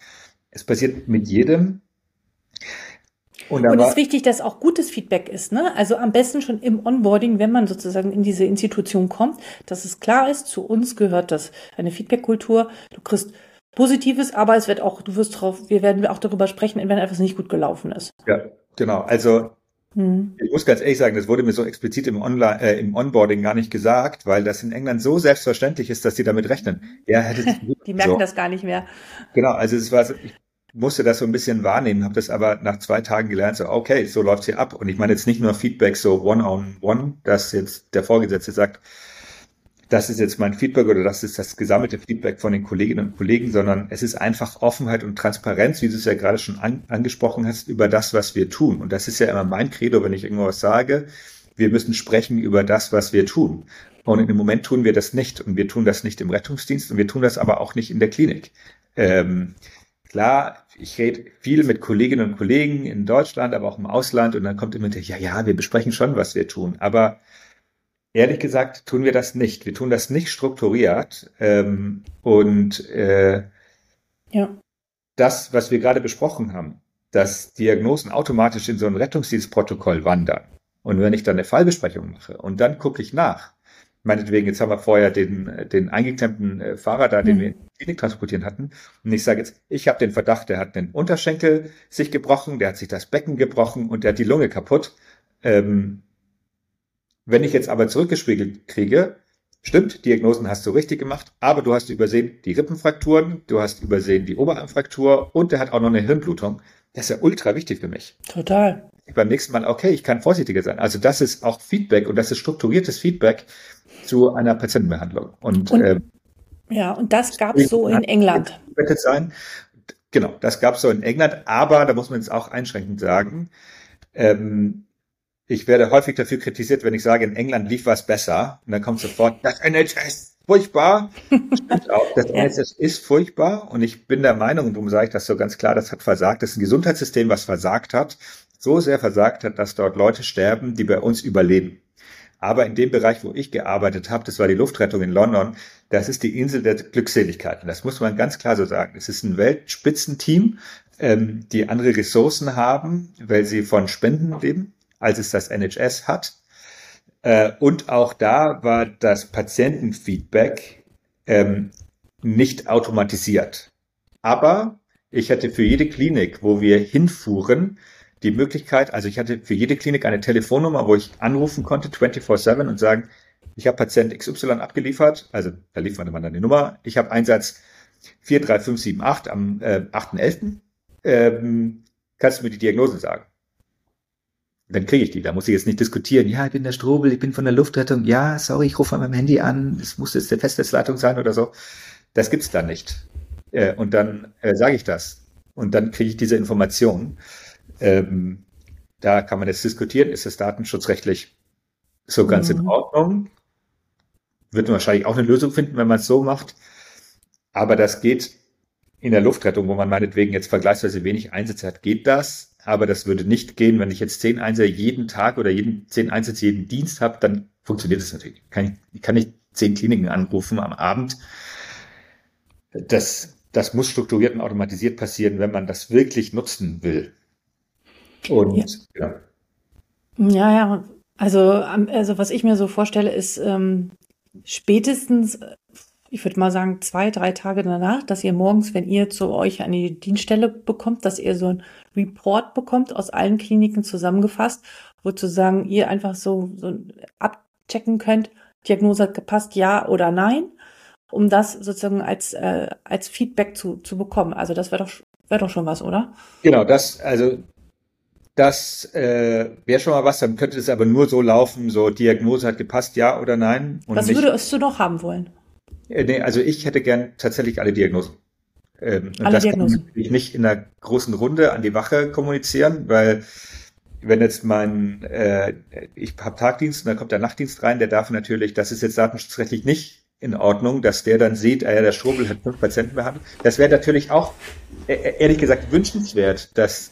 es passiert mit jedem und, und es ist wichtig, dass auch gutes Feedback ist. Ne? Also am besten schon im Onboarding, wenn man sozusagen in diese Institution kommt, dass es klar ist, zu uns gehört das eine Feedback-Kultur. Du kriegst Positives, aber es wird auch, du wirst drauf, wir werden auch darüber sprechen, wenn etwas nicht gut gelaufen ist. Ja, genau. Also hm. ich muss ganz ehrlich sagen, das wurde mir so explizit im Online, äh, im Onboarding gar nicht gesagt, weil das in England so selbstverständlich ist, dass sie damit rechnen. Ja, [LAUGHS] die merken so. das gar nicht mehr. Genau, also es war, ich musste das so ein bisschen wahrnehmen, habe das aber nach zwei Tagen gelernt, so okay, so läuft's hier ab. Und ich meine jetzt nicht nur Feedback so one-on-one, -on -one, dass jetzt der Vorgesetzte sagt, das ist jetzt mein Feedback oder das ist das gesammelte Feedback von den Kolleginnen und Kollegen, sondern es ist einfach Offenheit und Transparenz, wie du es ja gerade schon an, angesprochen hast, über das, was wir tun. Und das ist ja immer mein Credo, wenn ich irgendwas sage. Wir müssen sprechen über das, was wir tun. Und im Moment tun wir das nicht. Und wir tun das nicht im Rettungsdienst und wir tun das aber auch nicht in der Klinik. Ähm, klar, ich rede viel mit Kolleginnen und Kollegen in Deutschland, aber auch im Ausland und dann kommt immer der, ja, ja, wir besprechen schon, was wir tun. Aber ehrlich gesagt tun wir das nicht. Wir tun das nicht strukturiert. Ähm, und äh, ja. das, was wir gerade besprochen haben, dass Diagnosen automatisch in so ein Rettungsdienstprotokoll wandern. Und wenn ich dann eine Fallbesprechung mache und dann gucke ich nach, meinetwegen, jetzt haben wir vorher den, den eingeklemmten äh, Fahrer da, den mhm. wir in die Klinik transportieren hatten. Und ich sage jetzt, ich habe den Verdacht, der hat den Unterschenkel sich gebrochen, der hat sich das Becken gebrochen und der hat die Lunge kaputt. Ähm, wenn ich jetzt aber zurückgespiegelt kriege, stimmt, Diagnosen hast du richtig gemacht, aber du hast übersehen die Rippenfrakturen, du hast übersehen die Oberarmfraktur und der hat auch noch eine Hirnblutung. Das ist ja ultra wichtig für mich. Total. Beim nächsten Mal, okay, ich kann vorsichtiger sein. Also das ist auch Feedback und das ist strukturiertes Feedback, zu einer Patientenbehandlung. Und, und äh, ja, und das gab es so in England. Sein. Genau, das gab es so in England, aber da muss man jetzt auch einschränkend sagen, ähm, ich werde häufig dafür kritisiert, wenn ich sage, in England lief was besser. Und dann kommt sofort, das NHS furchtbar. Stimmt auch, das. [LAUGHS] NHS ist furchtbar. Und ich bin der Meinung, und darum sage ich das so ganz klar, das hat versagt. Das ist ein Gesundheitssystem, was versagt hat. So sehr versagt hat, dass dort Leute sterben, die bei uns überleben. Aber in dem Bereich, wo ich gearbeitet habe, das war die Luftrettung in London, das ist die Insel der Glückseligkeit. Und das muss man ganz klar so sagen. Es ist ein Weltspitzenteam, ähm, die andere Ressourcen haben, weil sie von Spenden leben, als es das NHS hat. Äh, und auch da war das Patientenfeedback ähm, nicht automatisiert. Aber ich hatte für jede Klinik, wo wir hinfuhren, die Möglichkeit, also ich hatte für jede Klinik eine Telefonnummer, wo ich anrufen konnte, 24-7 und sagen, ich habe Patient XY abgeliefert, also da lieferte man dann die Nummer, ich habe Einsatz 43578 am äh, 8.11. Ähm, kannst du mir die Diagnose sagen? Dann kriege ich die, da muss ich jetzt nicht diskutieren, ja, ich bin der Strobel, ich bin von der Luftrettung, ja, sorry, ich rufe an meinem Handy an, es muss jetzt der Festnetzleitung sein oder so. Das gibt's da nicht. Äh, und dann äh, sage ich das. Und dann kriege ich diese Information. Ähm, da kann man jetzt diskutieren, ist das datenschutzrechtlich so ganz mhm. in Ordnung? Wird man wahrscheinlich auch eine Lösung finden, wenn man es so macht. Aber das geht in der Luftrettung, wo man meinetwegen jetzt vergleichsweise wenig Einsätze hat, geht das. Aber das würde nicht gehen, wenn ich jetzt zehn Einsätze jeden Tag oder jeden, zehn Einsätze jeden Dienst habe, dann funktioniert das natürlich. Kann ich, ich kann nicht zehn Kliniken anrufen am Abend. Das, das muss strukturiert und automatisiert passieren, wenn man das wirklich nutzen will. Und ja. ja. Ja. Also, also was ich mir so vorstelle, ist ähm, spätestens ich würde mal sagen, zwei, drei Tage danach, dass ihr morgens, wenn ihr zu euch an die Dienststelle bekommt, dass ihr so ein Report bekommt aus allen Kliniken zusammengefasst, sozusagen ihr einfach so, so abchecken könnt, Diagnose hat gepasst, ja oder nein, um das sozusagen als, äh, als Feedback zu, zu bekommen. Also das wäre doch, wäre doch schon was, oder? Genau, das, also das äh, wäre schon mal was, dann könnte es aber nur so laufen, so Diagnose hat gepasst, ja oder nein. was würdest du noch haben wollen? Äh, nee, also ich hätte gern tatsächlich alle Diagnosen. Ähm, alle das Diagnosen. kann ich nicht in einer großen Runde an die Wache kommunizieren, weil wenn jetzt mein, äh, ich habe Tagdienst und dann kommt der Nachtdienst rein, der darf natürlich, das ist jetzt datenschutzrechtlich nicht in Ordnung, dass der dann sieht, äh, der Strobel hat fünf Patienten behandelt. Das wäre natürlich auch, äh, ehrlich gesagt, wünschenswert, dass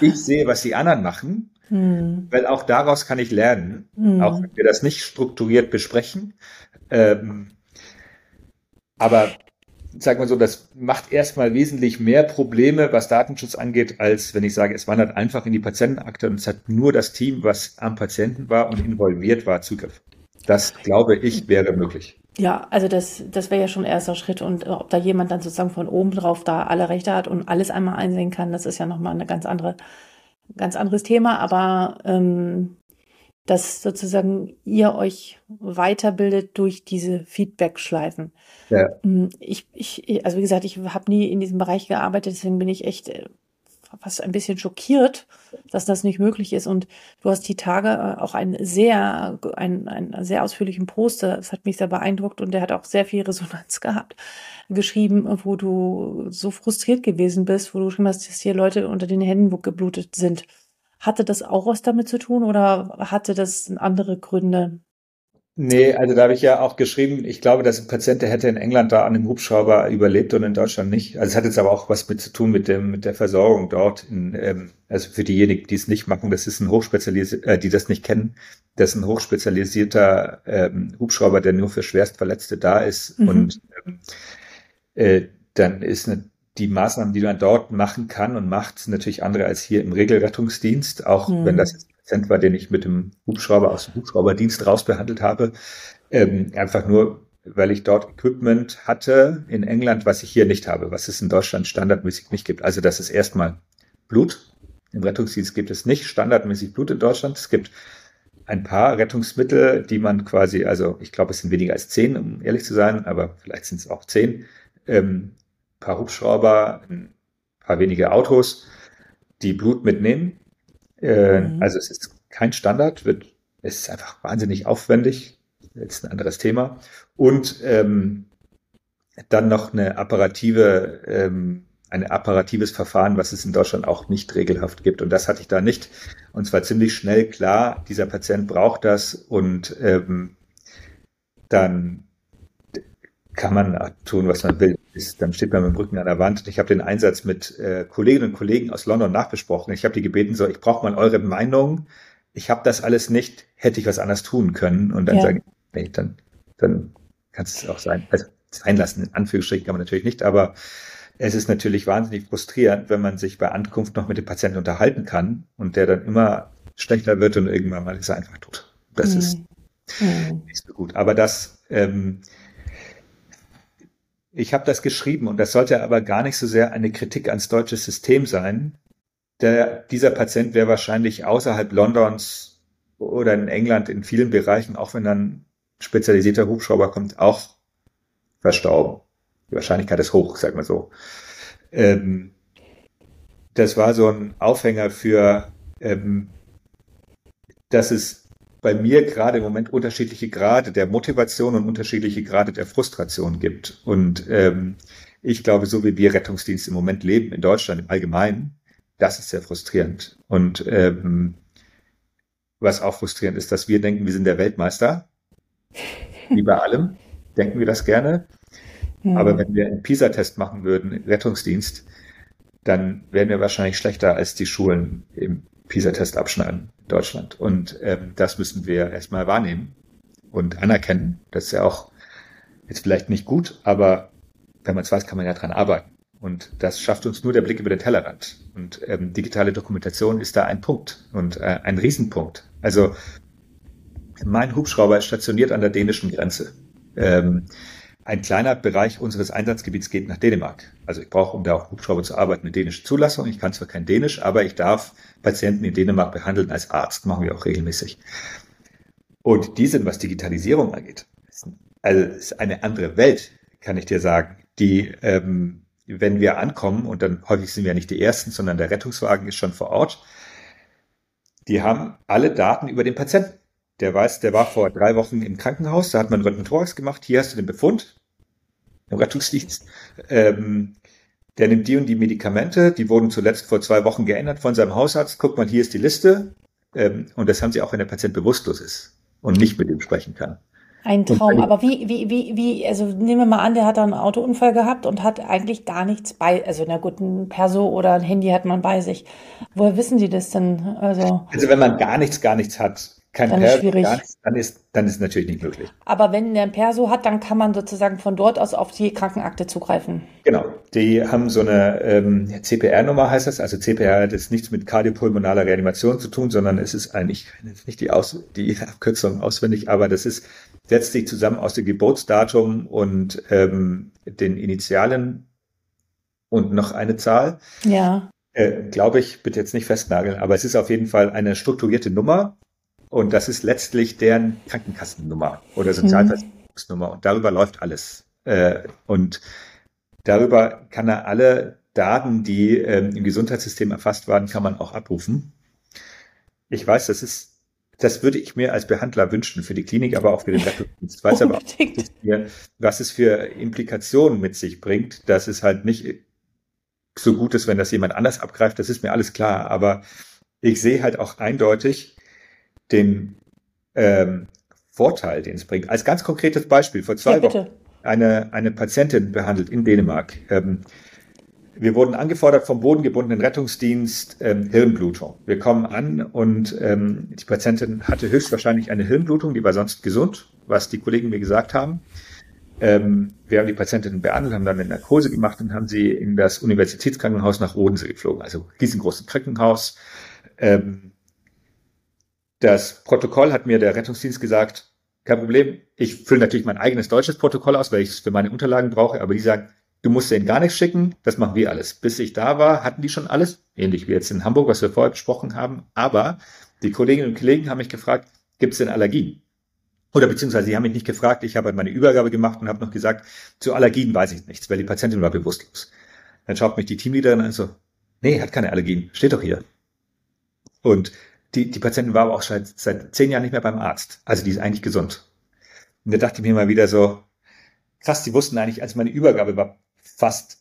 ich sehe, was die anderen machen, hm. weil auch daraus kann ich lernen, hm. auch wenn wir das nicht strukturiert besprechen. Ähm, aber sagen wir so, das macht erstmal wesentlich mehr Probleme, was Datenschutz angeht, als wenn ich sage, es wandert einfach in die Patientenakte und es hat nur das Team, was am Patienten war und involviert war, Zugriff. Das glaube ich wäre möglich. Ja, also das, das wäre ja schon ein erster Schritt. Und ob da jemand dann sozusagen von oben drauf da alle Rechte hat und alles einmal einsehen kann, das ist ja nochmal eine ganz andere, ganz anderes Thema. Aber ähm, dass sozusagen ihr euch weiterbildet durch diese Feedback-Schleifen. Ja. Mm, ich, ich, also wie gesagt, ich habe nie in diesem Bereich gearbeitet, deswegen bin ich echt äh, fast ein bisschen schockiert, dass das nicht möglich ist. Und du hast die Tage äh, auch einen sehr, einen, einen sehr ausführlichen Poster, das hat mich sehr beeindruckt und der hat auch sehr viel Resonanz [LAUGHS] gehabt, geschrieben, wo du so frustriert gewesen bist, wo du geschrieben hast, dass hier Leute unter den Händen geblutet sind. Hatte das auch was damit zu tun oder hatte das andere Gründe? Nee, also da habe ich ja auch geschrieben, ich glaube, dass ein Patient, der hätte in England da an einem Hubschrauber überlebt und in Deutschland nicht. Also es hat jetzt aber auch was mit zu tun mit dem mit der Versorgung dort. In, ähm, also für diejenigen, die es nicht machen, das ist ein hochspezialisierter, äh, die das nicht kennen, das ist ein hochspezialisierter ähm, Hubschrauber, der nur für Schwerstverletzte da ist. Mhm. Und ähm, äh, dann ist eine die Maßnahmen, die man dort machen kann und macht, sind natürlich andere als hier im Regelrettungsdienst, auch mhm. wenn das jetzt war, den ich mit dem Hubschrauber aus dem Hubschrauberdienst rausbehandelt habe. Ähm, einfach nur, weil ich dort Equipment hatte in England, was ich hier nicht habe, was es in Deutschland standardmäßig nicht gibt. Also das ist erstmal Blut. Im Rettungsdienst gibt es nicht standardmäßig Blut in Deutschland. Es gibt ein paar Rettungsmittel, die man quasi, also ich glaube, es sind weniger als zehn, um ehrlich zu sein, aber vielleicht sind es auch zehn, ähm, paar Hubschrauber, ein paar wenige Autos, die Blut mitnehmen. Äh, mhm. Also es ist kein Standard, wird, es ist einfach wahnsinnig aufwendig. Jetzt ein anderes Thema. Und ähm, dann noch eine apparative, ähm, ein apparatives Verfahren, was es in Deutschland auch nicht regelhaft gibt. Und das hatte ich da nicht. Und zwar ziemlich schnell klar, dieser Patient braucht das und ähm, dann kann man tun, was man will. Ist, dann steht man mit dem Rücken an der Wand. Und ich habe den Einsatz mit äh, Kolleginnen und Kollegen aus London nachbesprochen. Ich habe die gebeten, so, ich brauche mal eure Meinung. Ich habe das alles nicht, hätte ich was anders tun können. Und dann ja. sagen, nee, dann, dann kann es auch sein. Also sein lassen, in Anführungsstrichen kann man natürlich nicht, aber es ist natürlich wahnsinnig frustrierend, wenn man sich bei Ankunft noch mit dem Patienten unterhalten kann und der dann immer schlechter wird und irgendwann mal ist er einfach tot. Das mhm. ist mhm. nicht so gut. Aber das ähm, ich habe das geschrieben und das sollte aber gar nicht so sehr eine Kritik ans deutsche System sein. Der, dieser Patient wäre wahrscheinlich außerhalb Londons oder in England in vielen Bereichen, auch wenn dann spezialisierter Hubschrauber kommt, auch verstorben. Die Wahrscheinlichkeit ist hoch, sag mal so. Ähm, das war so ein Aufhänger für, ähm, dass es bei mir gerade im Moment unterschiedliche Grade der Motivation und unterschiedliche Grade der Frustration gibt. Und ähm, ich glaube, so wie wir Rettungsdienst im Moment leben, in Deutschland im Allgemeinen, das ist sehr frustrierend. Und ähm, was auch frustrierend ist, dass wir denken, wir sind der Weltmeister. Wie bei allem denken wir das gerne. Mhm. Aber wenn wir einen PISA-Test machen würden, Rettungsdienst, dann wären wir wahrscheinlich schlechter als die Schulen im PISA-Test abschneiden in Deutschland. Und ähm, das müssen wir erstmal wahrnehmen und anerkennen. Das ist ja auch jetzt vielleicht nicht gut, aber wenn man es weiß, kann man ja dran arbeiten. Und das schafft uns nur der Blick über den Tellerrand. Und ähm, digitale Dokumentation ist da ein Punkt und äh, ein Riesenpunkt. Also mein Hubschrauber ist stationiert an der dänischen Grenze. Ähm, ein kleiner Bereich unseres Einsatzgebiets geht nach Dänemark. Also ich brauche, um da auf Hubschrauber zu arbeiten, eine dänische Zulassung. Ich kann zwar kein Dänisch, aber ich darf Patienten in Dänemark behandeln als Arzt. Machen wir auch regelmäßig. Und die sind, was Digitalisierung angeht, also ist eine andere Welt, kann ich dir sagen die, ähm, wenn wir ankommen, und dann häufig sind wir ja nicht die Ersten, sondern der Rettungswagen ist schon vor Ort, die haben alle Daten über den Patienten. Der weiß, der war vor drei Wochen im Krankenhaus, da hat man Röntgen-Thorax gemacht, hier hast du den Befund im Rettungsdienst. Ähm, der nimmt die und die Medikamente, die wurden zuletzt vor zwei Wochen geändert von seinem Hausarzt. Guck mal, hier ist die Liste. Ähm, und das haben sie auch, wenn der Patient bewusstlos ist und nicht mit ihm sprechen kann. Ein Traum. Aber wie, wie, wie, wie, also nehmen wir mal an, der hat da einen Autounfall gehabt und hat eigentlich gar nichts bei, also na gut, ein Perso oder ein Handy hat man bei sich. Woher wissen Sie das denn? Also, also wenn man gar nichts, gar nichts hat, kein dann Perso, schwierig. Nichts, dann ist, dann ist es natürlich nicht möglich. Aber wenn der ein Perso hat, dann kann man sozusagen von dort aus auf die Krankenakte zugreifen. Genau. Die haben so eine ähm, CPR-Nummer heißt das. Also CPR hat jetzt nichts mit kardiopulmonaler Reanimation zu tun, sondern es ist eigentlich nicht die, aus, die Abkürzung auswendig, aber das ist setzt sich zusammen aus dem Geburtsdatum und ähm, den Initialen und noch eine Zahl. Ja. Äh, Glaube ich, bitte jetzt nicht festnageln, aber es ist auf jeden Fall eine strukturierte Nummer und das ist letztlich deren Krankenkassennummer oder mhm. Sozialversicherungsnummer und darüber läuft alles. Äh, und darüber kann er alle Daten, die ähm, im Gesundheitssystem erfasst waren, kann man auch abrufen. Ich weiß, das ist das würde ich mir als Behandler wünschen für die Klinik, aber auch für den Rettungsdienst. Ich weiß aber auch, was es für Implikationen mit sich bringt, dass es halt nicht so gut ist, wenn das jemand anders abgreift. Das ist mir alles klar. Aber ich sehe halt auch eindeutig den ähm, Vorteil, den es bringt. Als ganz konkretes Beispiel, vor zwei ja, Wochen eine, eine Patientin behandelt in Dänemark. Ähm, wir wurden angefordert vom bodengebundenen Rettungsdienst ähm, Hirnblutung. Wir kommen an und ähm, die Patientin hatte höchstwahrscheinlich eine Hirnblutung, die war sonst gesund, was die Kollegen mir gesagt haben. Ähm, wir haben die Patientin behandelt, haben dann eine Narkose gemacht und haben sie in das Universitätskrankenhaus nach Odensee geflogen, also riesengroßes Krankenhaus. Ähm, das Protokoll hat mir der Rettungsdienst gesagt, kein Problem, ich fülle natürlich mein eigenes deutsches Protokoll aus, weil ich es für meine Unterlagen brauche, aber die sagen, Du musst denen gar nichts schicken, das machen wir alles. Bis ich da war, hatten die schon alles, ähnlich wie jetzt in Hamburg, was wir vorher besprochen haben. Aber die Kolleginnen und Kollegen haben mich gefragt, gibt es denn Allergien? Oder beziehungsweise sie haben mich nicht gefragt, ich habe halt meine Übergabe gemacht und habe noch gesagt, zu Allergien weiß ich nichts, weil die Patientin war bewusstlos. Dann schaut mich die Teamleaderin an und so, nee, hat keine Allergien, steht doch hier. Und die, die Patientin war aber auch seit, seit zehn Jahren nicht mehr beim Arzt. Also die ist eigentlich gesund. Und da dachte ich mir mal wieder so, krass, die wussten eigentlich, als meine Übergabe war, fast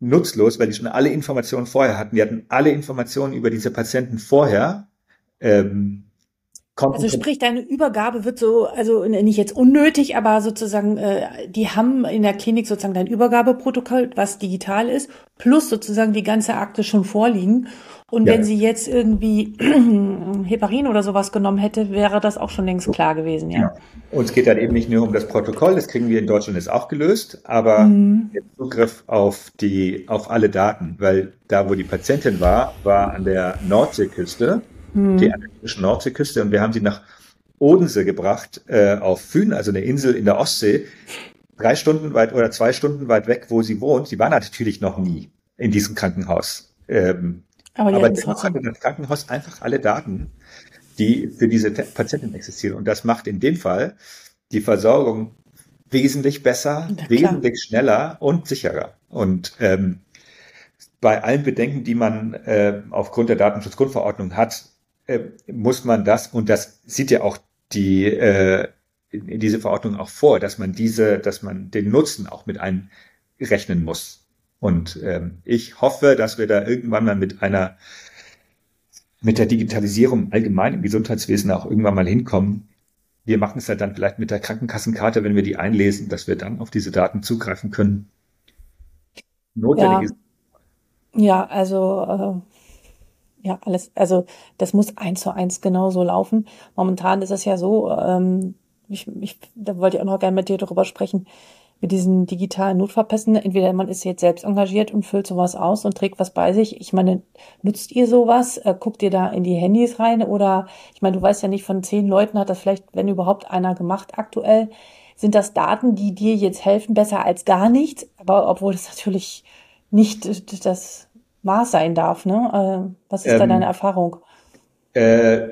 nutzlos, weil die schon alle Informationen vorher hatten. Die hatten alle Informationen über diese Patienten vorher. Ähm, also sprich, deine Übergabe wird so, also nicht jetzt unnötig, aber sozusagen, äh, die haben in der Klinik sozusagen dein Übergabeprotokoll, was digital ist, plus sozusagen die ganze Akte schon vorliegen. Und ja. wenn sie jetzt irgendwie [CLEARS THROAT] Heparin oder sowas genommen hätte, wäre das auch schon längst klar gewesen, ja. ja. Und es geht dann eben nicht nur um das Protokoll, das kriegen wir in Deutschland jetzt auch gelöst, aber mhm. der Zugriff auf die, auf alle Daten, weil da, wo die Patientin war, war an der Nordseeküste, mhm. die amerikanische Nordseeküste, und wir haben sie nach Odense gebracht, äh, auf Fyn, also eine Insel in der Ostsee, drei Stunden weit oder zwei Stunden weit weg, wo sie wohnt. Sie war natürlich noch nie in diesem Krankenhaus. Ähm, aber, aber dennoch hatte das Krankenhaus einfach alle Daten, die für diese Patientin existieren. Und das macht in dem Fall die Versorgung wesentlich besser, wesentlich schneller und sicherer. Und ähm, bei allen Bedenken, die man äh, aufgrund der Datenschutzgrundverordnung hat, äh, muss man das, und das sieht ja auch die, äh, diese Verordnung auch vor, dass man diese, dass man den Nutzen auch mit einrechnen muss. Und ähm, ich hoffe, dass wir da irgendwann mal mit einer mit der Digitalisierung allgemein im Gesundheitswesen auch irgendwann mal hinkommen. Wir machen es ja dann vielleicht mit der Krankenkassenkarte, wenn wir die einlesen, dass wir dann auf diese Daten zugreifen können. Notwendig ja. Ja, also äh, ja, alles, also das muss eins zu eins genauso laufen. Momentan ist es ja so, ähm, ich, ich, da wollte ich auch noch gerne mit dir darüber sprechen mit diesen digitalen Notfallpässen. Entweder man ist jetzt selbst engagiert und füllt sowas aus und trägt was bei sich. Ich meine, nutzt ihr sowas? Äh, guckt ihr da in die Handys rein? Oder ich meine, du weißt ja nicht, von zehn Leuten hat das vielleicht, wenn überhaupt, einer gemacht aktuell. Sind das Daten, die dir jetzt helfen, besser als gar nichts? Aber obwohl das natürlich nicht das Maß sein darf, ne? Äh, was ist ähm, da deine Erfahrung? Äh,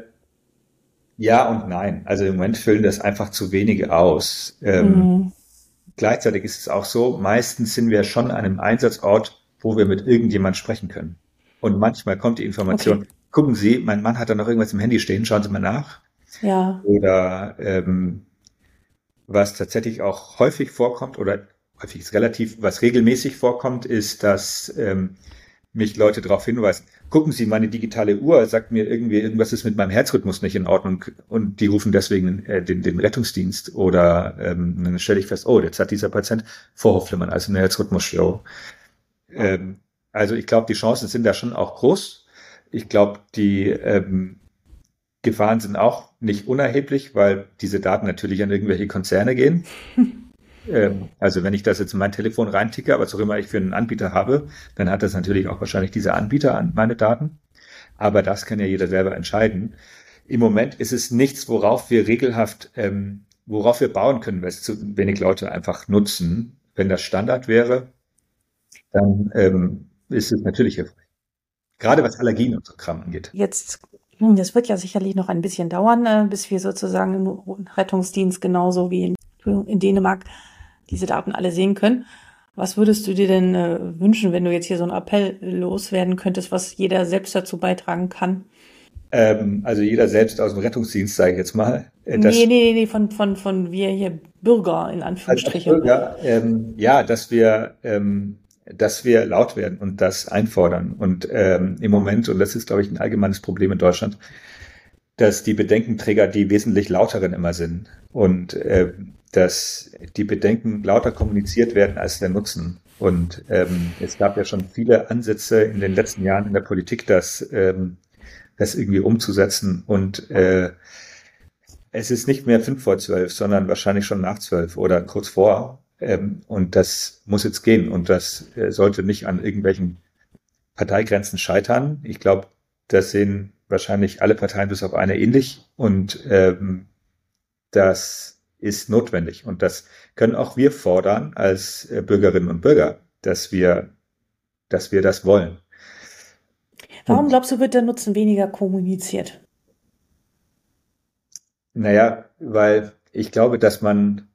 ja und nein. Also im Moment füllen das einfach zu wenige aus. Ähm, mhm. Gleichzeitig ist es auch so, meistens sind wir schon an einem Einsatzort, wo wir mit irgendjemand sprechen können. Und manchmal kommt die Information, okay. gucken Sie, mein Mann hat da noch irgendwas im Handy stehen, schauen Sie mal nach. Ja. Oder ähm, was tatsächlich auch häufig vorkommt, oder häufig ist relativ, was regelmäßig vorkommt, ist, dass ähm, mich Leute darauf hinweisen, gucken Sie, meine digitale Uhr sagt mir irgendwie, irgendwas ist mit meinem Herzrhythmus nicht in Ordnung und die rufen deswegen äh, den, den Rettungsdienst oder ähm, dann stelle ich fest, oh, jetzt hat dieser Patient Vorhofflimmern, also eine Herzrhythmusstörung. Ähm, also ich glaube, die Chancen sind da schon auch groß. Ich glaube, die ähm, Gefahren sind auch nicht unerheblich, weil diese Daten natürlich an irgendwelche Konzerne gehen. [LAUGHS] Ähm, also wenn ich das jetzt in mein Telefon reinticke, was auch immer ich für einen Anbieter habe, dann hat das natürlich auch wahrscheinlich dieser Anbieter an meine Daten. Aber das kann ja jeder selber entscheiden. Im Moment ist es nichts, worauf wir regelhaft, ähm, worauf wir bauen können, weil es zu wenig Leute einfach nutzen. Wenn das Standard wäre, dann ähm, ist es natürlich hilfreich. Gerade was Allergien und so Kram angeht. Jetzt, hm, das wird ja sicherlich noch ein bisschen dauern, äh, bis wir sozusagen im Rettungsdienst genauso wie in, in Dänemark diese Daten alle sehen können. Was würdest du dir denn äh, wünschen, wenn du jetzt hier so einen Appell loswerden könntest, was jeder selbst dazu beitragen kann? Ähm, also jeder selbst aus dem Rettungsdienst, sage ich jetzt mal. Äh, nee, nee, nee, von, von, von wir hier Bürger in Anführungsstrichen. Als Bürger, ähm, ja, dass wir, ähm, dass wir laut werden und das einfordern. Und ähm, im Moment, und das ist, glaube ich, ein allgemeines Problem in Deutschland, dass die Bedenkenträger die wesentlich lauteren immer sind. Und äh, dass die Bedenken lauter kommuniziert werden als der Nutzen. Und ähm, es gab ja schon viele Ansätze in den letzten Jahren in der Politik, das, ähm, das irgendwie umzusetzen. Und äh, es ist nicht mehr fünf vor zwölf, sondern wahrscheinlich schon nach zwölf oder kurz vor. Ähm, und das muss jetzt gehen. Und das äh, sollte nicht an irgendwelchen Parteigrenzen scheitern. Ich glaube, das sehen wahrscheinlich alle Parteien bis auf eine ähnlich. Und ähm, das ist notwendig. Und das können auch wir fordern als äh, Bürgerinnen und Bürger, dass wir, dass wir das wollen. Warum glaubst du, wird der Nutzen weniger kommuniziert? Naja, weil ich glaube, dass man,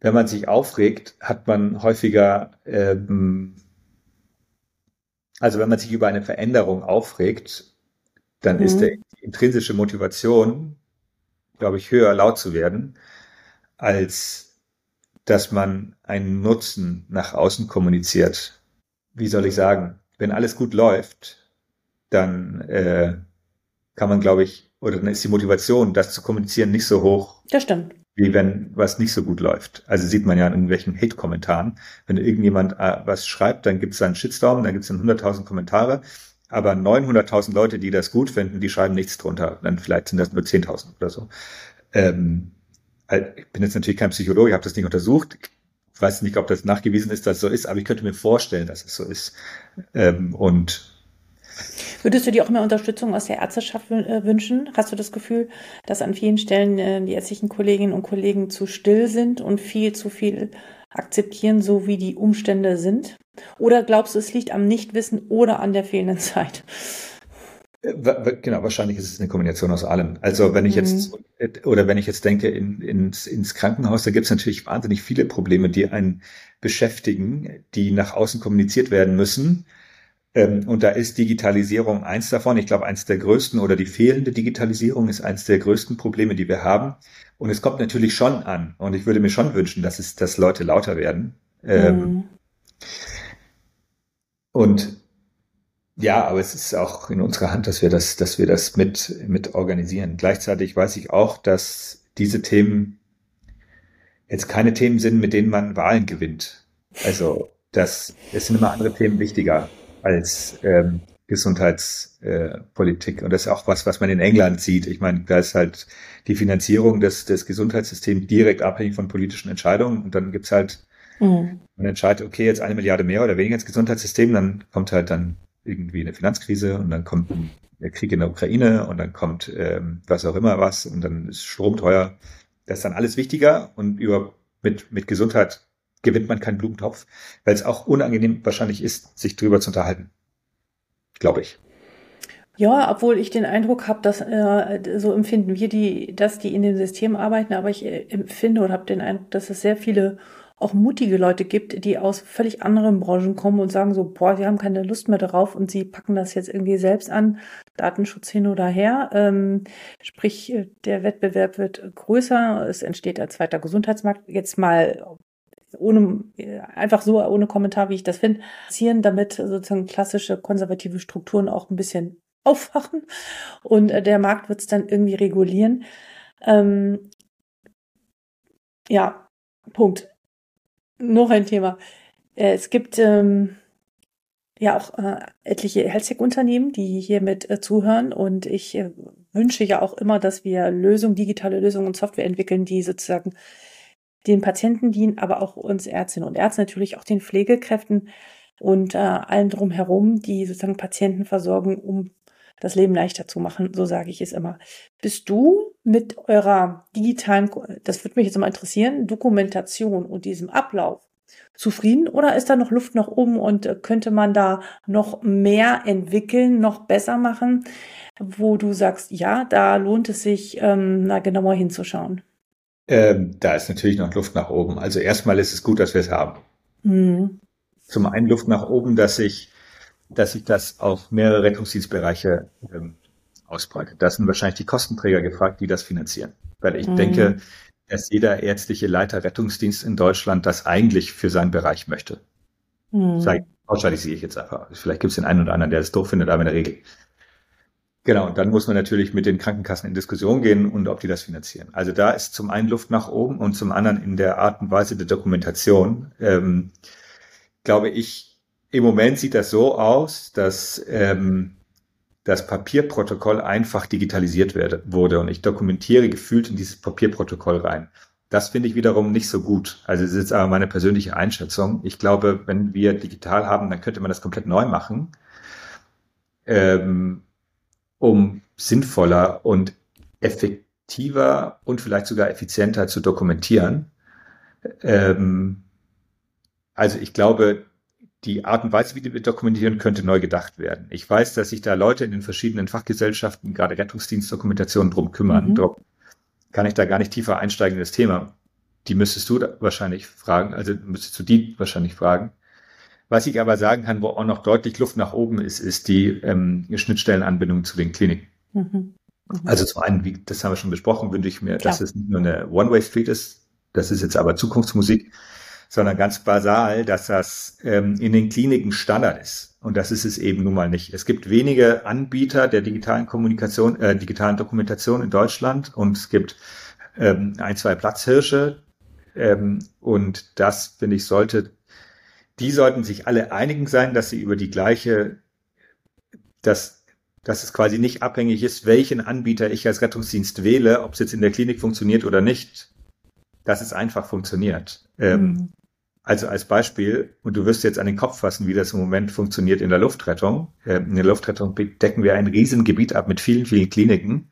wenn man sich aufregt, hat man häufiger, ähm, also wenn man sich über eine Veränderung aufregt, dann mhm. ist die intrinsische Motivation, glaube ich, höher laut zu werden als dass man einen Nutzen nach außen kommuniziert. Wie soll ich sagen? Wenn alles gut läuft, dann äh, kann man, glaube ich, oder dann ist die Motivation, das zu kommunizieren, nicht so hoch. Das stimmt. Wie wenn was nicht so gut läuft. Also sieht man ja in irgendwelchen Hate-Kommentaren. Wenn irgendjemand äh, was schreibt, dann gibt es einen Shitstorm, dann gibt es dann 100.000 Kommentare. Aber 900.000 Leute, die das gut finden, die schreiben nichts drunter. Dann vielleicht sind das nur 10.000 oder so. Ähm, Halt, ich bin jetzt natürlich kein Psychologe, ich habe das nicht untersucht. Ich weiß nicht, ob das nachgewiesen ist, dass es so ist, aber ich könnte mir vorstellen, dass es so ist. Ähm, und Würdest du dir auch mehr Unterstützung aus der Ärzteschaft äh, wünschen? Hast du das Gefühl, dass an vielen Stellen äh, die ärztlichen Kolleginnen und Kollegen zu still sind und viel zu viel akzeptieren, so wie die Umstände sind? Oder glaubst du, es liegt am Nichtwissen oder an der fehlenden [LAUGHS] Zeit? Äh, genau, wahrscheinlich ist es eine Kombination aus allem. Also wenn ich jetzt mhm. oder wenn ich jetzt denke in, ins, ins Krankenhaus, da gibt es natürlich wahnsinnig viele Probleme, die einen beschäftigen, die nach außen kommuniziert werden müssen. Ähm, und da ist Digitalisierung eins davon. Ich glaube, eins der größten oder die fehlende Digitalisierung ist eins der größten Probleme, die wir haben. Und es kommt natürlich schon an. Und ich würde mir schon wünschen, dass es, dass Leute lauter werden. Ähm, mhm. Und ja, aber es ist auch in unserer Hand, dass wir das, dass wir das mit, mit organisieren. Gleichzeitig weiß ich auch, dass diese Themen jetzt keine Themen sind, mit denen man Wahlen gewinnt. Also, das, es sind immer andere Themen wichtiger als ähm, Gesundheitspolitik. Äh, und das ist auch was, was man in England sieht. Ich meine, da ist halt die Finanzierung des, des Gesundheitssystems direkt abhängig von politischen Entscheidungen. Und dann gibt's halt, mhm. man entscheidet, okay, jetzt eine Milliarde mehr oder weniger ins Gesundheitssystem, dann kommt halt dann irgendwie eine Finanzkrise und dann kommt der Krieg in der Ukraine und dann kommt ähm, was auch immer was und dann ist Strom teuer. Das ist dann alles wichtiger und über mit, mit Gesundheit gewinnt man keinen Blumentopf, weil es auch unangenehm wahrscheinlich ist, sich drüber zu unterhalten. Glaube ich. Ja, obwohl ich den Eindruck habe, dass äh, so empfinden wir die, dass die in dem System arbeiten, aber ich äh, empfinde oder habe den Eindruck, dass es sehr viele auch mutige Leute gibt, die aus völlig anderen Branchen kommen und sagen so, boah, sie haben keine Lust mehr darauf und sie packen das jetzt irgendwie selbst an, Datenschutz hin oder her. Ähm, sprich, der Wettbewerb wird größer, es entsteht ein zweiter Gesundheitsmarkt. Jetzt mal ohne einfach so ohne Kommentar, wie ich das finde, passieren, damit sozusagen klassische konservative Strukturen auch ein bisschen [LAUGHS] aufwachen und äh, der Markt wird es dann irgendwie regulieren. Ähm, ja, Punkt noch ein Thema. Äh, es gibt ähm, ja auch äh, etliche Health-Tech-Unternehmen, die hier mit äh, zuhören und ich äh, wünsche ja auch immer, dass wir Lösungen, digitale Lösungen und Software entwickeln, die sozusagen den Patienten dienen, aber auch uns Ärztinnen und Ärzten, natürlich auch den Pflegekräften und äh, allen drumherum, die sozusagen Patienten versorgen, um das Leben leichter zu machen, so sage ich es immer. Bist du mit eurer digitalen, das würde mich jetzt mal interessieren, Dokumentation und diesem Ablauf zufrieden oder ist da noch Luft nach oben und äh, könnte man da noch mehr entwickeln, noch besser machen, wo du sagst, ja, da lohnt es sich, ähm, na, genauer hinzuschauen? Ähm, da ist natürlich noch Luft nach oben. Also erstmal ist es gut, dass wir es haben. Mhm. Zum einen Luft nach oben, dass ich dass sich das auf mehrere Rettungsdienstbereiche ähm, ausbreitet. Da sind wahrscheinlich die Kostenträger gefragt, die das finanzieren. Weil ich mhm. denke, dass jeder ärztliche Leiter Rettungsdienst in Deutschland das eigentlich für seinen Bereich möchte. Mhm. Sag, pauschalisiere ich jetzt einfach. Vielleicht gibt es den einen oder anderen, der es doof findet, aber in der Regel. Genau, und dann muss man natürlich mit den Krankenkassen in Diskussion gehen und ob die das finanzieren. Also da ist zum einen Luft nach oben und zum anderen in der Art und Weise der Dokumentation, ähm, glaube ich, im Moment sieht das so aus, dass ähm, das Papierprotokoll einfach digitalisiert werde, wurde und ich dokumentiere gefühlt in dieses Papierprotokoll rein. Das finde ich wiederum nicht so gut. Also es ist aber meine persönliche Einschätzung. Ich glaube, wenn wir digital haben, dann könnte man das komplett neu machen, ähm, um sinnvoller und effektiver und vielleicht sogar effizienter zu dokumentieren. Ähm, also ich glaube, die Art und Weise, wie wir dokumentieren, könnte neu gedacht werden. Ich weiß, dass sich da Leute in den verschiedenen Fachgesellschaften, gerade Rettungsdienstdokumentation, drum kümmern. Mhm. Darum kann ich da gar nicht tiefer einsteigen in das Thema. Die müsstest du wahrscheinlich fragen, also müsstest du die wahrscheinlich fragen. Was ich aber sagen kann, wo auch noch deutlich Luft nach oben ist, ist die ähm, Schnittstellenanbindung zu den Kliniken. Mhm. Mhm. Also zum einen, wie, das haben wir schon besprochen, wünsche ich mir, Klar. dass es nicht nur eine One-Way-Street ist, das ist jetzt aber Zukunftsmusik, sondern ganz basal, dass das ähm, in den Kliniken Standard ist. Und das ist es eben nun mal nicht. Es gibt wenige Anbieter der digitalen Kommunikation, äh, digitalen Dokumentation in Deutschland und es gibt ähm, ein, zwei Platzhirsche. Ähm, und das, finde ich, sollte, die sollten sich alle einigen sein, dass sie über die gleiche, dass, dass es quasi nicht abhängig ist, welchen Anbieter ich als Rettungsdienst wähle, ob es jetzt in der Klinik funktioniert oder nicht, dass es einfach funktioniert. Ähm, mhm. Also als Beispiel, und du wirst jetzt an den Kopf fassen, wie das im Moment funktioniert in der Luftrettung. Ähm, in der Luftrettung decken wir ein Riesengebiet ab mit vielen, vielen Kliniken,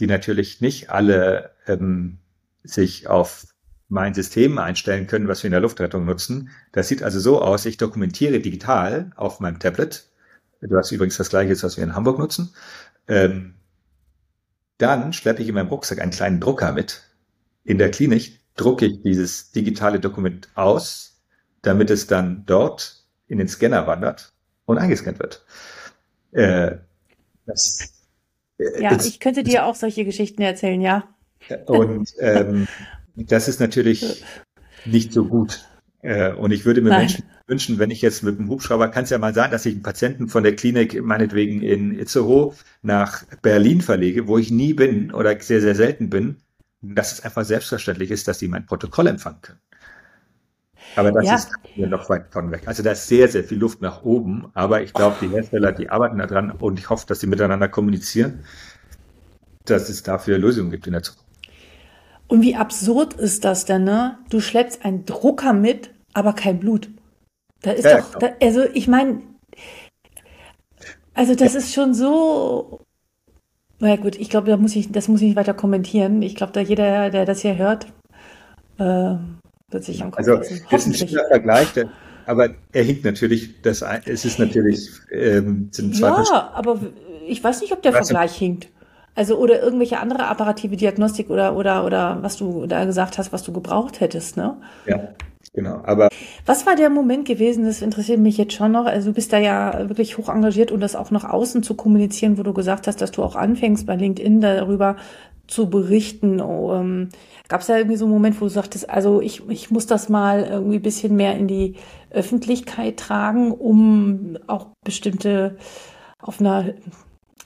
die natürlich nicht alle ähm, sich auf mein System einstellen können, was wir in der Luftrettung nutzen. Das sieht also so aus, ich dokumentiere digital auf meinem Tablet. Du hast übrigens das gleiche, was wir in Hamburg nutzen. Ähm, dann schleppe ich in meinem Rucksack einen kleinen Drucker mit in der Klinik, drucke ich dieses digitale Dokument aus, damit es dann dort in den Scanner wandert und eingescannt wird. Äh, das, äh, ja, ich könnte dir auch solche Geschichten erzählen, ja. Und ähm, [LAUGHS] das ist natürlich nicht so gut. Äh, und ich würde mir Nein. Wünschen, wenn ich jetzt mit dem Hubschrauber, kann es ja mal sein, dass ich einen Patienten von der Klinik meinetwegen in Itzehoe nach Berlin verlege, wo ich nie bin oder sehr, sehr selten bin, dass es einfach selbstverständlich ist, dass sie mein Protokoll empfangen können. Aber das ja. ist hier noch weit von weg. Also da ist sehr, sehr viel Luft nach oben. Aber ich glaube, die Hersteller, die arbeiten daran und ich hoffe, dass sie miteinander kommunizieren, dass es dafür Lösungen gibt in der Zukunft. Und wie absurd ist das denn, ne? Du schleppst einen Drucker mit, aber kein Blut. Da ist ja, doch, da, also ich meine, also das ja. ist schon so. Na ja, gut, ich glaube, da muss ich, das muss ich nicht weiter kommentieren. Ich glaube, da jeder, der das hier hört, äh, wird sich am Kopf Also, das ist ein schöner Vergleich, der, aber er hinkt natürlich, das, es ist natürlich, ähm, sind zwei Ja, aber ich weiß nicht, ob der Vergleich hinkt. Also, oder irgendwelche andere apparative Diagnostik oder, oder, oder was du da gesagt hast, was du gebraucht hättest, ne? Ja. Genau, aber. Was war der Moment gewesen? Das interessiert mich jetzt schon noch. Also du bist da ja wirklich hoch engagiert und das auch nach außen zu kommunizieren, wo du gesagt hast, dass du auch anfängst bei LinkedIn darüber zu berichten. Ähm, Gab es da irgendwie so einen Moment, wo du sagtest, also ich, ich muss das mal irgendwie ein bisschen mehr in die Öffentlichkeit tragen, um auch bestimmte auf einer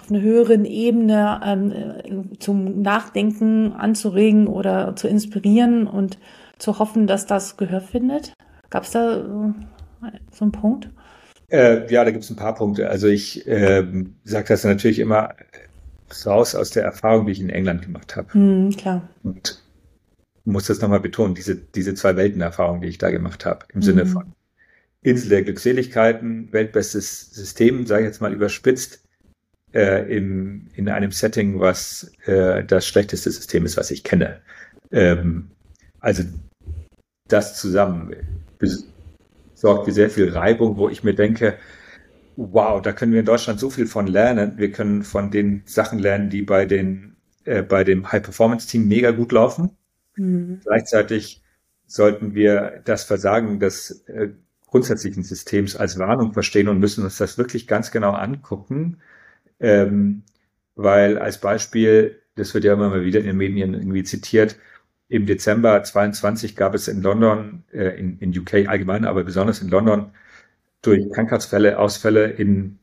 auf einer höheren Ebene ähm, zum Nachdenken anzuregen oder zu inspirieren und zu hoffen, dass das Gehör findet? Gab es da so einen Punkt? Äh, ja, da gibt es ein paar Punkte. Also ich äh, sage das natürlich immer raus aus der Erfahrung, die ich in England gemacht habe. Hm, klar. Und muss das nochmal betonen, diese, diese zwei Weltenerfahrungen, die ich da gemacht habe, im hm. Sinne von Insel der Glückseligkeiten, weltbestes System, sage ich jetzt mal überspitzt, äh, im, in einem Setting, was äh, das schlechteste System ist, was ich kenne. Ähm, also das zusammen sorgt für sehr viel Reibung, wo ich mir denke, wow, da können wir in Deutschland so viel von lernen. Wir können von den Sachen lernen, die bei den äh, bei dem High-Performance-Team mega gut laufen. Mhm. Gleichzeitig sollten wir das Versagen des äh, grundsätzlichen Systems als Warnung verstehen und müssen uns das wirklich ganz genau angucken. Ähm, weil als Beispiel, das wird ja immer mal wieder in den Medien irgendwie zitiert, im Dezember 22 gab es in London, äh, in, in UK allgemein, aber besonders in London, durch Krankheitsfälle, Ausfälle in,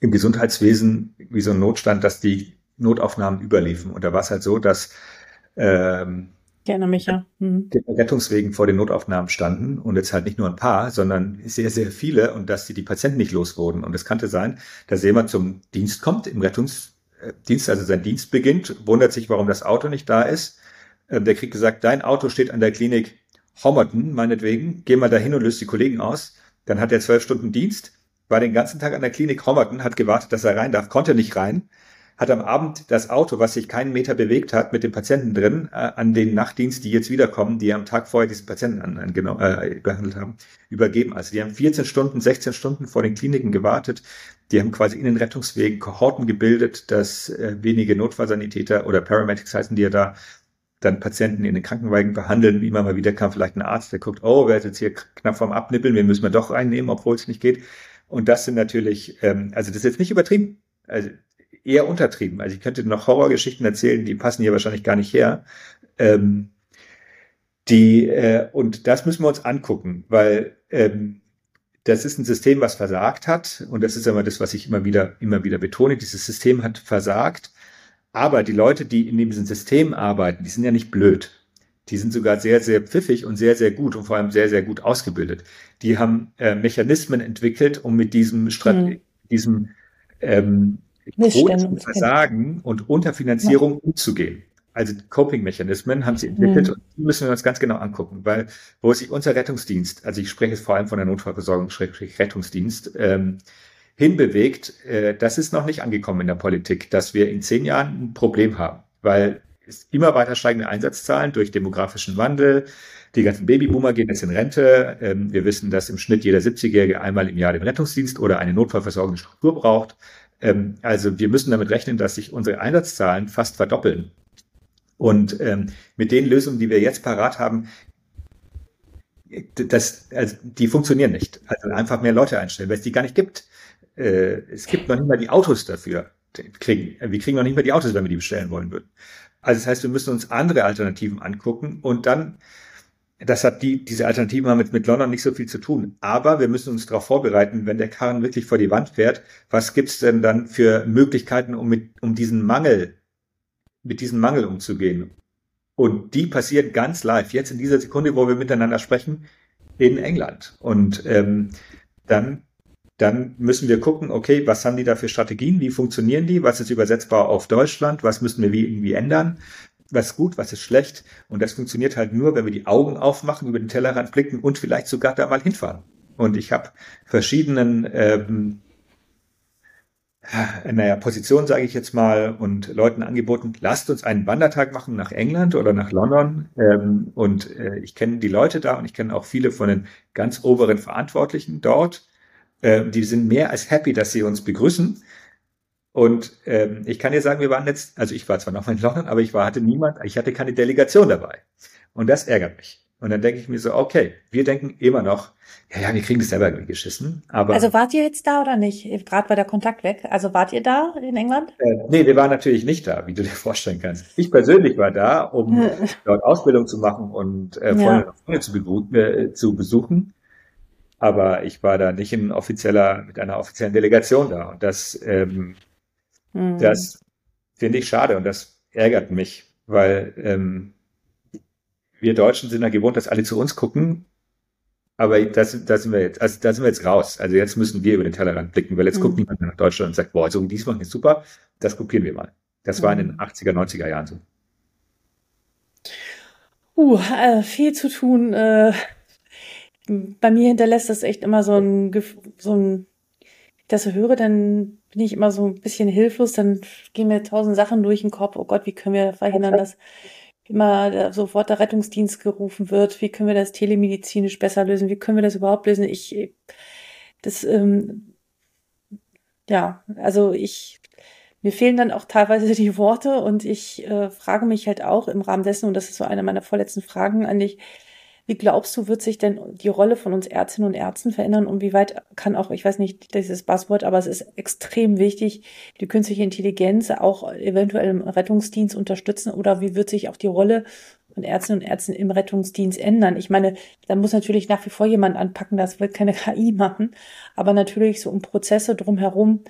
im Gesundheitswesen wie so ein Notstand, dass die Notaufnahmen überliefen. Und da war es halt so, dass ähm, ich erinnere mich, ja. Mhm. Rettungswegen vor den Notaufnahmen standen und jetzt halt nicht nur ein paar, sondern sehr, sehr viele und dass die, die Patienten nicht los wurden. Und es könnte sein, dass jemand zum Dienst kommt, im Rettungsdienst, also sein Dienst beginnt, wundert sich, warum das Auto nicht da ist ähm, der kriegt gesagt, dein Auto steht an der Klinik Homerton, meinetwegen, geh mal dahin und löst die Kollegen aus. Dann hat er zwölf Stunden Dienst, war den ganzen Tag an der Klinik Homerton, hat gewartet, dass er rein darf, konnte nicht rein, hat am Abend das Auto, was sich keinen Meter bewegt hat, mit dem Patienten drin, äh, an den Nachtdienst, die jetzt wiederkommen, die am Tag vorher diesen Patienten an, an, genau, äh, behandelt haben, übergeben. Also die haben 14 Stunden, 16 Stunden vor den Kliniken gewartet. Die haben quasi in den Rettungswegen Kohorten gebildet, dass äh, wenige Notfallsanitäter oder Paramedics heißen die ja da, dann Patienten in den Krankenwagen behandeln. Immer mal wieder kam vielleicht ein Arzt, der guckt, oh, wer ist jetzt hier knapp vorm Abnippeln, wir müssen wir doch reinnehmen, obwohl es nicht geht. Und das sind natürlich, ähm, also das ist jetzt nicht übertrieben, also eher untertrieben. Also ich könnte noch Horrorgeschichten erzählen, die passen hier wahrscheinlich gar nicht her. Ähm, die, äh, und das müssen wir uns angucken, weil ähm, das ist ein System, was versagt hat. Und das ist immer das, was ich immer wieder, immer wieder betone. Dieses System hat versagt aber die Leute, die in diesem System arbeiten, die sind ja nicht blöd. Die sind sogar sehr, sehr pfiffig und sehr, sehr gut und vor allem sehr, sehr gut ausgebildet. Die haben äh, Mechanismen entwickelt, um mit diesem, Strat hm. diesem ähm, Versagen und Unterfinanzierung ja. umzugehen. Also Coping-Mechanismen haben sie entwickelt hm. und die müssen wir uns ganz genau angucken, weil wo sich unser Rettungsdienst, also ich spreche jetzt vor allem von der Notfallversorgung, Rettungsdienst, ähm, hinbewegt, äh, das ist noch nicht angekommen in der Politik, dass wir in zehn Jahren ein Problem haben, weil es immer weiter steigende Einsatzzahlen durch demografischen Wandel, die ganzen Babyboomer gehen jetzt in Rente. Ähm, wir wissen, dass im Schnitt jeder 70-Jährige einmal im Jahr den Rettungsdienst oder eine notfallversorgende Struktur braucht. Ähm, also wir müssen damit rechnen, dass sich unsere Einsatzzahlen fast verdoppeln. Und ähm, mit den Lösungen, die wir jetzt parat haben, das, also die funktionieren nicht. Also einfach mehr Leute einstellen, weil es die gar nicht gibt. Äh, es gibt noch nicht mal die Autos dafür. Kriegen, wir kriegen noch nicht mal die Autos, wenn wir die bestellen wollen würden. Also das heißt, wir müssen uns andere Alternativen angucken und dann, das hat die, diese Alternativen haben mit, mit London nicht so viel zu tun. Aber wir müssen uns darauf vorbereiten, wenn der Karren wirklich vor die Wand fährt, was gibt's denn dann für Möglichkeiten, um mit, um diesen Mangel, mit diesem Mangel umzugehen? Und die passieren ganz live, jetzt in dieser Sekunde, wo wir miteinander sprechen, in England. Und ähm, dann, dann müssen wir gucken, okay, was haben die da für Strategien, wie funktionieren die, was ist übersetzbar auf Deutschland, was müssen wir wie irgendwie ändern, was ist gut, was ist schlecht. Und das funktioniert halt nur, wenn wir die Augen aufmachen, über den Tellerrand blicken und vielleicht sogar da mal hinfahren. Und ich habe verschiedenen ähm, naja, Position, sage ich jetzt mal, und Leuten angeboten, lasst uns einen Wandertag machen nach England oder nach London. Ähm, und äh, ich kenne die Leute da und ich kenne auch viele von den ganz oberen Verantwortlichen dort. Äh, die sind mehr als happy, dass sie uns begrüßen. Und ähm, ich kann dir sagen, wir waren jetzt, also ich war zwar noch in London, aber ich war, hatte niemand, ich hatte keine Delegation dabei. Und das ärgert mich. Und dann denke ich mir so, okay, wir denken immer noch, ja, ja, wir kriegen das selber irgendwie geschissen. Aber also wart ihr jetzt da oder nicht? Gerade bei der Kontakt weg. Also wart ihr da in England? Äh, nee, wir waren natürlich nicht da, wie du dir vorstellen kannst. Ich persönlich war da, um dort Ausbildung zu machen und äh, Freunde, ja. Freunde zu, äh, zu besuchen. Aber ich war da nicht in offizieller, mit einer offiziellen Delegation da. Und das, ähm, hm. das finde ich schade und das ärgert mich, weil ähm, wir Deutschen sind ja gewohnt, dass alle zu uns gucken. Aber das, das sind wir jetzt, also da sind wir jetzt raus. Also jetzt müssen wir über den Tellerrand blicken, weil jetzt mhm. guckt niemand mehr nach Deutschland und sagt, boah, so wie die machen ist super, das kopieren wir mal. Das mhm. war in den 80er, mhm. 90er Jahren so. Uh, äh, viel zu tun. Äh, bei mir hinterlässt das echt immer so ein, so ein, das höre, dann bin ich immer so ein bisschen hilflos, dann gehen mir tausend Sachen durch den Kopf. Oh Gott, wie können wir verhindern, dass immer sofort der Rettungsdienst gerufen wird, wie können wir das telemedizinisch besser lösen, wie können wir das überhaupt lösen. Ich, das, ähm, ja, also ich, mir fehlen dann auch teilweise die Worte und ich äh, frage mich halt auch im Rahmen dessen, und das ist so eine meiner vorletzten Fragen an dich, wie glaubst du, wird sich denn die Rolle von uns Ärztinnen und Ärzten verändern und wie weit kann auch, ich weiß nicht, dieses Buzzword, aber es ist extrem wichtig, die künstliche Intelligenz auch eventuell im Rettungsdienst unterstützen oder wie wird sich auch die Rolle von Ärztinnen und Ärzten im Rettungsdienst ändern? Ich meine, da muss natürlich nach wie vor jemand anpacken, das wird keine [LAUGHS] KI machen, aber natürlich so um Prozesse drumherum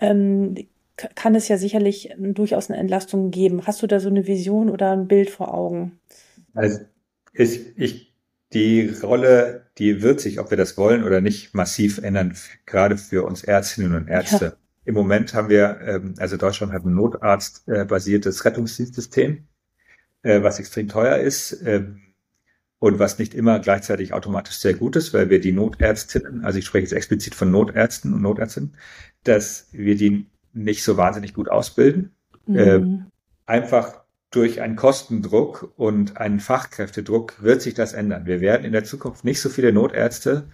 ähm, kann es ja sicherlich durchaus eine Entlastung geben. Hast du da so eine Vision oder ein Bild vor Augen? Also ich, ich die Rolle, die wird sich, ob wir das wollen oder nicht, massiv ändern, gerade für uns Ärztinnen und Ärzte. Ja. Im Moment haben wir, ähm, also Deutschland hat ein Notarzt-basiertes Rettungsdienstsystem, äh, was extrem teuer ist ähm, und was nicht immer gleichzeitig automatisch sehr gut ist, weil wir die Notärztinnen, also ich spreche jetzt explizit von Notärzten und Notärztinnen, dass wir die nicht so wahnsinnig gut ausbilden. Mhm. Äh, einfach durch einen Kostendruck und einen Fachkräftedruck wird sich das ändern. Wir werden in der Zukunft nicht so viele Notärzte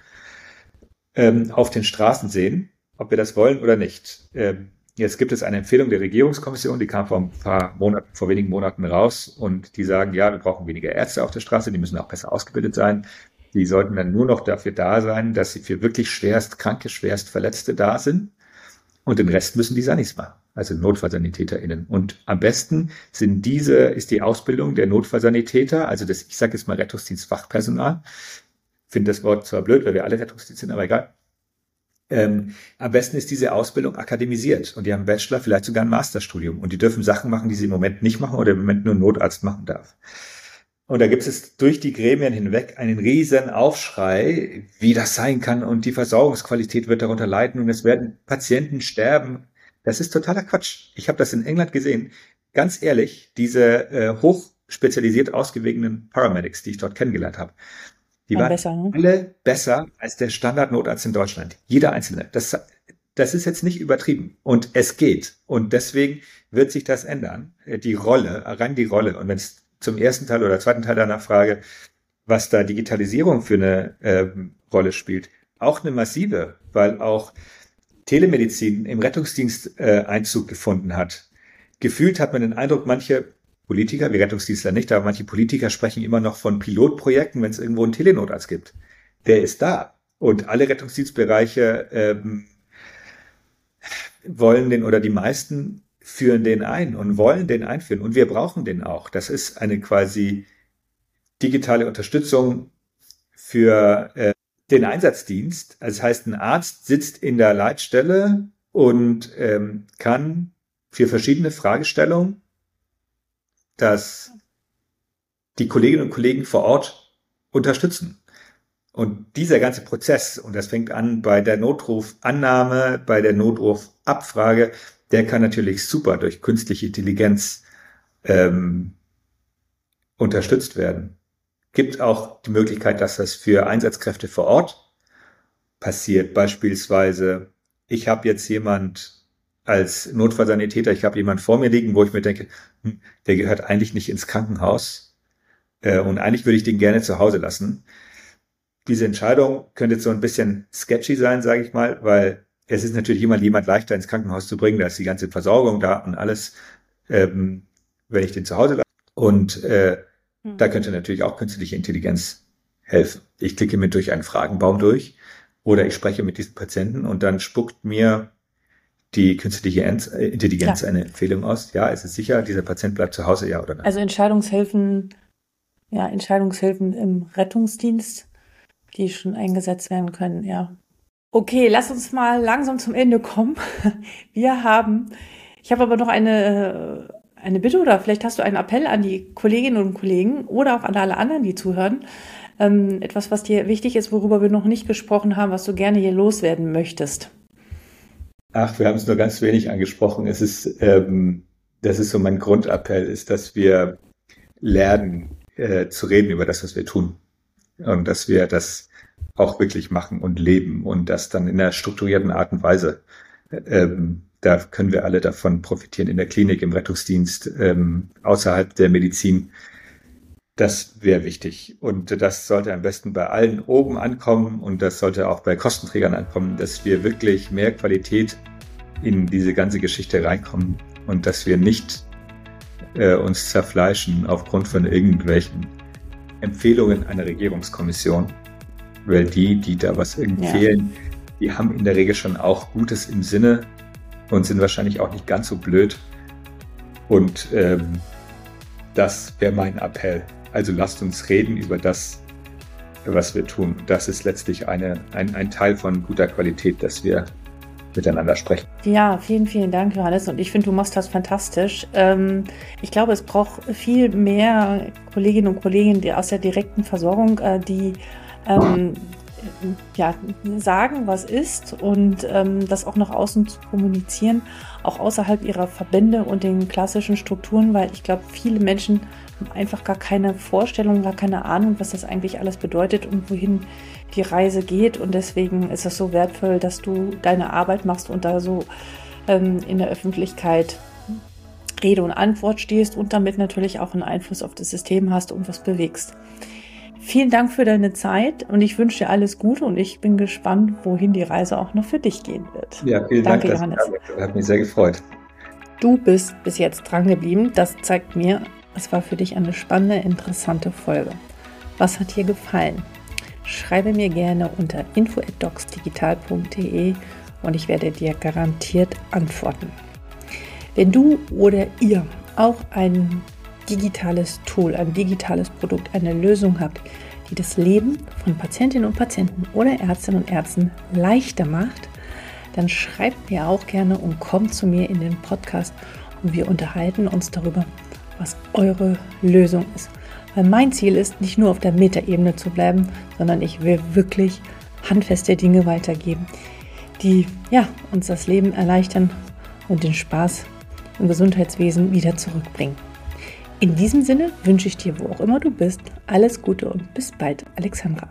ähm, auf den Straßen sehen, ob wir das wollen oder nicht. Ähm, jetzt gibt es eine Empfehlung der Regierungskommission, die kam vor ein paar Monaten, vor wenigen Monaten raus und die sagen, ja, wir brauchen weniger Ärzte auf der Straße, die müssen auch besser ausgebildet sein. Die sollten dann nur noch dafür da sein, dass sie für wirklich schwerst kranke, schwerst Verletzte da sind. Und den Rest müssen die Sanis machen also NotfallsanitäterInnen. Und am besten sind diese, ist die Ausbildung der Notfallsanitäter, also das, ich sage jetzt mal Rettungsdienstfachpersonal. Finde das Wort zwar blöd, weil wir alle Rettungsdienst sind, aber egal. Ähm, am besten ist diese Ausbildung akademisiert und die haben Bachelor, vielleicht sogar ein Masterstudium und die dürfen Sachen machen, die sie im Moment nicht machen oder im Moment nur Notarzt machen darf. Und da gibt es durch die Gremien hinweg einen riesen Aufschrei, wie das sein kann und die Versorgungsqualität wird darunter leiden und es werden Patienten sterben das ist totaler Quatsch. Ich habe das in England gesehen. Ganz ehrlich, diese äh, hochspezialisiert ausgewogenen Paramedics, die ich dort kennengelernt habe, die waren besser, ne? alle besser als der Standardnotarzt in Deutschland. Jeder einzelne. Das, das ist jetzt nicht übertrieben. Und es geht. Und deswegen wird sich das ändern. Äh, die Rolle, rein die Rolle. Und wenn es zum ersten Teil oder zweiten Teil danach frage, was da Digitalisierung für eine äh, Rolle spielt, auch eine massive, weil auch Telemedizin im Rettungsdienst äh, Einzug gefunden hat. Gefühlt hat man den Eindruck, manche Politiker, wir Rettungsdienstler nicht, aber manche Politiker sprechen immer noch von Pilotprojekten, wenn es irgendwo einen Telenotarzt gibt. Der ist da. Und alle Rettungsdienstbereiche ähm, wollen den oder die meisten führen den ein und wollen den einführen. Und wir brauchen den auch. Das ist eine quasi digitale Unterstützung für äh, den Einsatzdienst. Also das heißt, ein Arzt sitzt in der Leitstelle und ähm, kann für verschiedene Fragestellungen dass die Kolleginnen und Kollegen vor Ort unterstützen. Und dieser ganze Prozess, und das fängt an bei der Notrufannahme, bei der Notrufabfrage, der kann natürlich super durch künstliche Intelligenz ähm, unterstützt werden. Gibt auch die Möglichkeit, dass das für Einsatzkräfte vor Ort passiert. Beispielsweise, ich habe jetzt jemand als Notfallsanitäter, ich habe jemanden vor mir liegen, wo ich mir denke, hm, der gehört eigentlich nicht ins Krankenhaus äh, und eigentlich würde ich den gerne zu Hause lassen. Diese Entscheidung könnte so ein bisschen sketchy sein, sage ich mal, weil es ist natürlich immer jemand leichter ins Krankenhaus zu bringen, da ist die ganze Versorgung da und alles, ähm, wenn ich den zu Hause lasse. Und äh, da könnte natürlich auch künstliche Intelligenz helfen. Ich klicke mir durch einen Fragenbaum durch oder ich spreche mit diesem Patienten und dann spuckt mir die künstliche äh, Intelligenz Klar. eine Empfehlung aus? Ja, ist es sicher, dieser Patient bleibt zu Hause, ja oder nein? Also Entscheidungshilfen, ja, Entscheidungshilfen im Rettungsdienst, die schon eingesetzt werden können, ja. Okay, lass uns mal langsam zum Ende kommen. [LAUGHS] Wir haben, ich habe aber noch eine, äh, eine Bitte oder vielleicht hast du einen Appell an die Kolleginnen und Kollegen oder auch an alle anderen, die zuhören. Ähm, etwas, was dir wichtig ist, worüber wir noch nicht gesprochen haben, was du gerne hier loswerden möchtest. Ach, wir haben es nur ganz wenig angesprochen. Es ist, ähm, das ist so mein Grundappell, ist, dass wir lernen äh, zu reden über das, was wir tun. Und dass wir das auch wirklich machen und leben und das dann in einer strukturierten Art und Weise. Ähm, da können wir alle davon profitieren in der Klinik, im Rettungsdienst, ähm, außerhalb der Medizin. Das wäre wichtig. Und das sollte am besten bei allen oben ankommen und das sollte auch bei Kostenträgern ankommen, dass wir wirklich mehr Qualität in diese ganze Geschichte reinkommen und dass wir nicht äh, uns zerfleischen aufgrund von irgendwelchen Empfehlungen einer Regierungskommission, weil die, die da was empfehlen, ja. die haben in der Regel schon auch Gutes im Sinne und sind wahrscheinlich auch nicht ganz so blöd. Und ähm, das wäre mein Appell. Also lasst uns reden über das, was wir tun. Das ist letztlich eine, ein, ein Teil von guter Qualität, dass wir miteinander sprechen. Ja, vielen, vielen Dank, Johannes. Und ich finde, du machst das fantastisch. Ähm, ich glaube, es braucht viel mehr Kolleginnen und Kollegen aus der direkten Versorgung, äh, die ähm, ja, sagen, was ist und ähm, das auch nach außen zu kommunizieren, auch außerhalb ihrer Verbände und den klassischen Strukturen, weil ich glaube, viele Menschen haben einfach gar keine Vorstellung, gar keine Ahnung, was das eigentlich alles bedeutet und wohin die Reise geht. Und deswegen ist es so wertvoll, dass du deine Arbeit machst und da so ähm, in der Öffentlichkeit Rede und Antwort stehst und damit natürlich auch einen Einfluss auf das System hast und was bewegst. Vielen Dank für deine Zeit und ich wünsche dir alles Gute und ich bin gespannt, wohin die Reise auch noch für dich gehen wird. Ja, vielen Danke, Dank, Johannes. Das hat mich sehr gefreut. Du bist bis jetzt dran geblieben. Das zeigt mir, es war für dich eine spannende, interessante Folge. Was hat dir gefallen? Schreibe mir gerne unter info@docsdigital.de und ich werde dir garantiert antworten. Wenn du oder ihr auch ein digitales Tool, ein digitales Produkt, eine Lösung habt, die das Leben von Patientinnen und Patienten oder Ärztinnen und Ärzten leichter macht, dann schreibt mir auch gerne und kommt zu mir in den Podcast und wir unterhalten uns darüber, was eure Lösung ist. Weil mein Ziel ist, nicht nur auf der Metaebene zu bleiben, sondern ich will wirklich handfeste Dinge weitergeben, die ja, uns das Leben erleichtern und den Spaß im Gesundheitswesen wieder zurückbringen. In diesem Sinne wünsche ich dir, wo auch immer du bist, alles Gute und bis bald, Alexandra.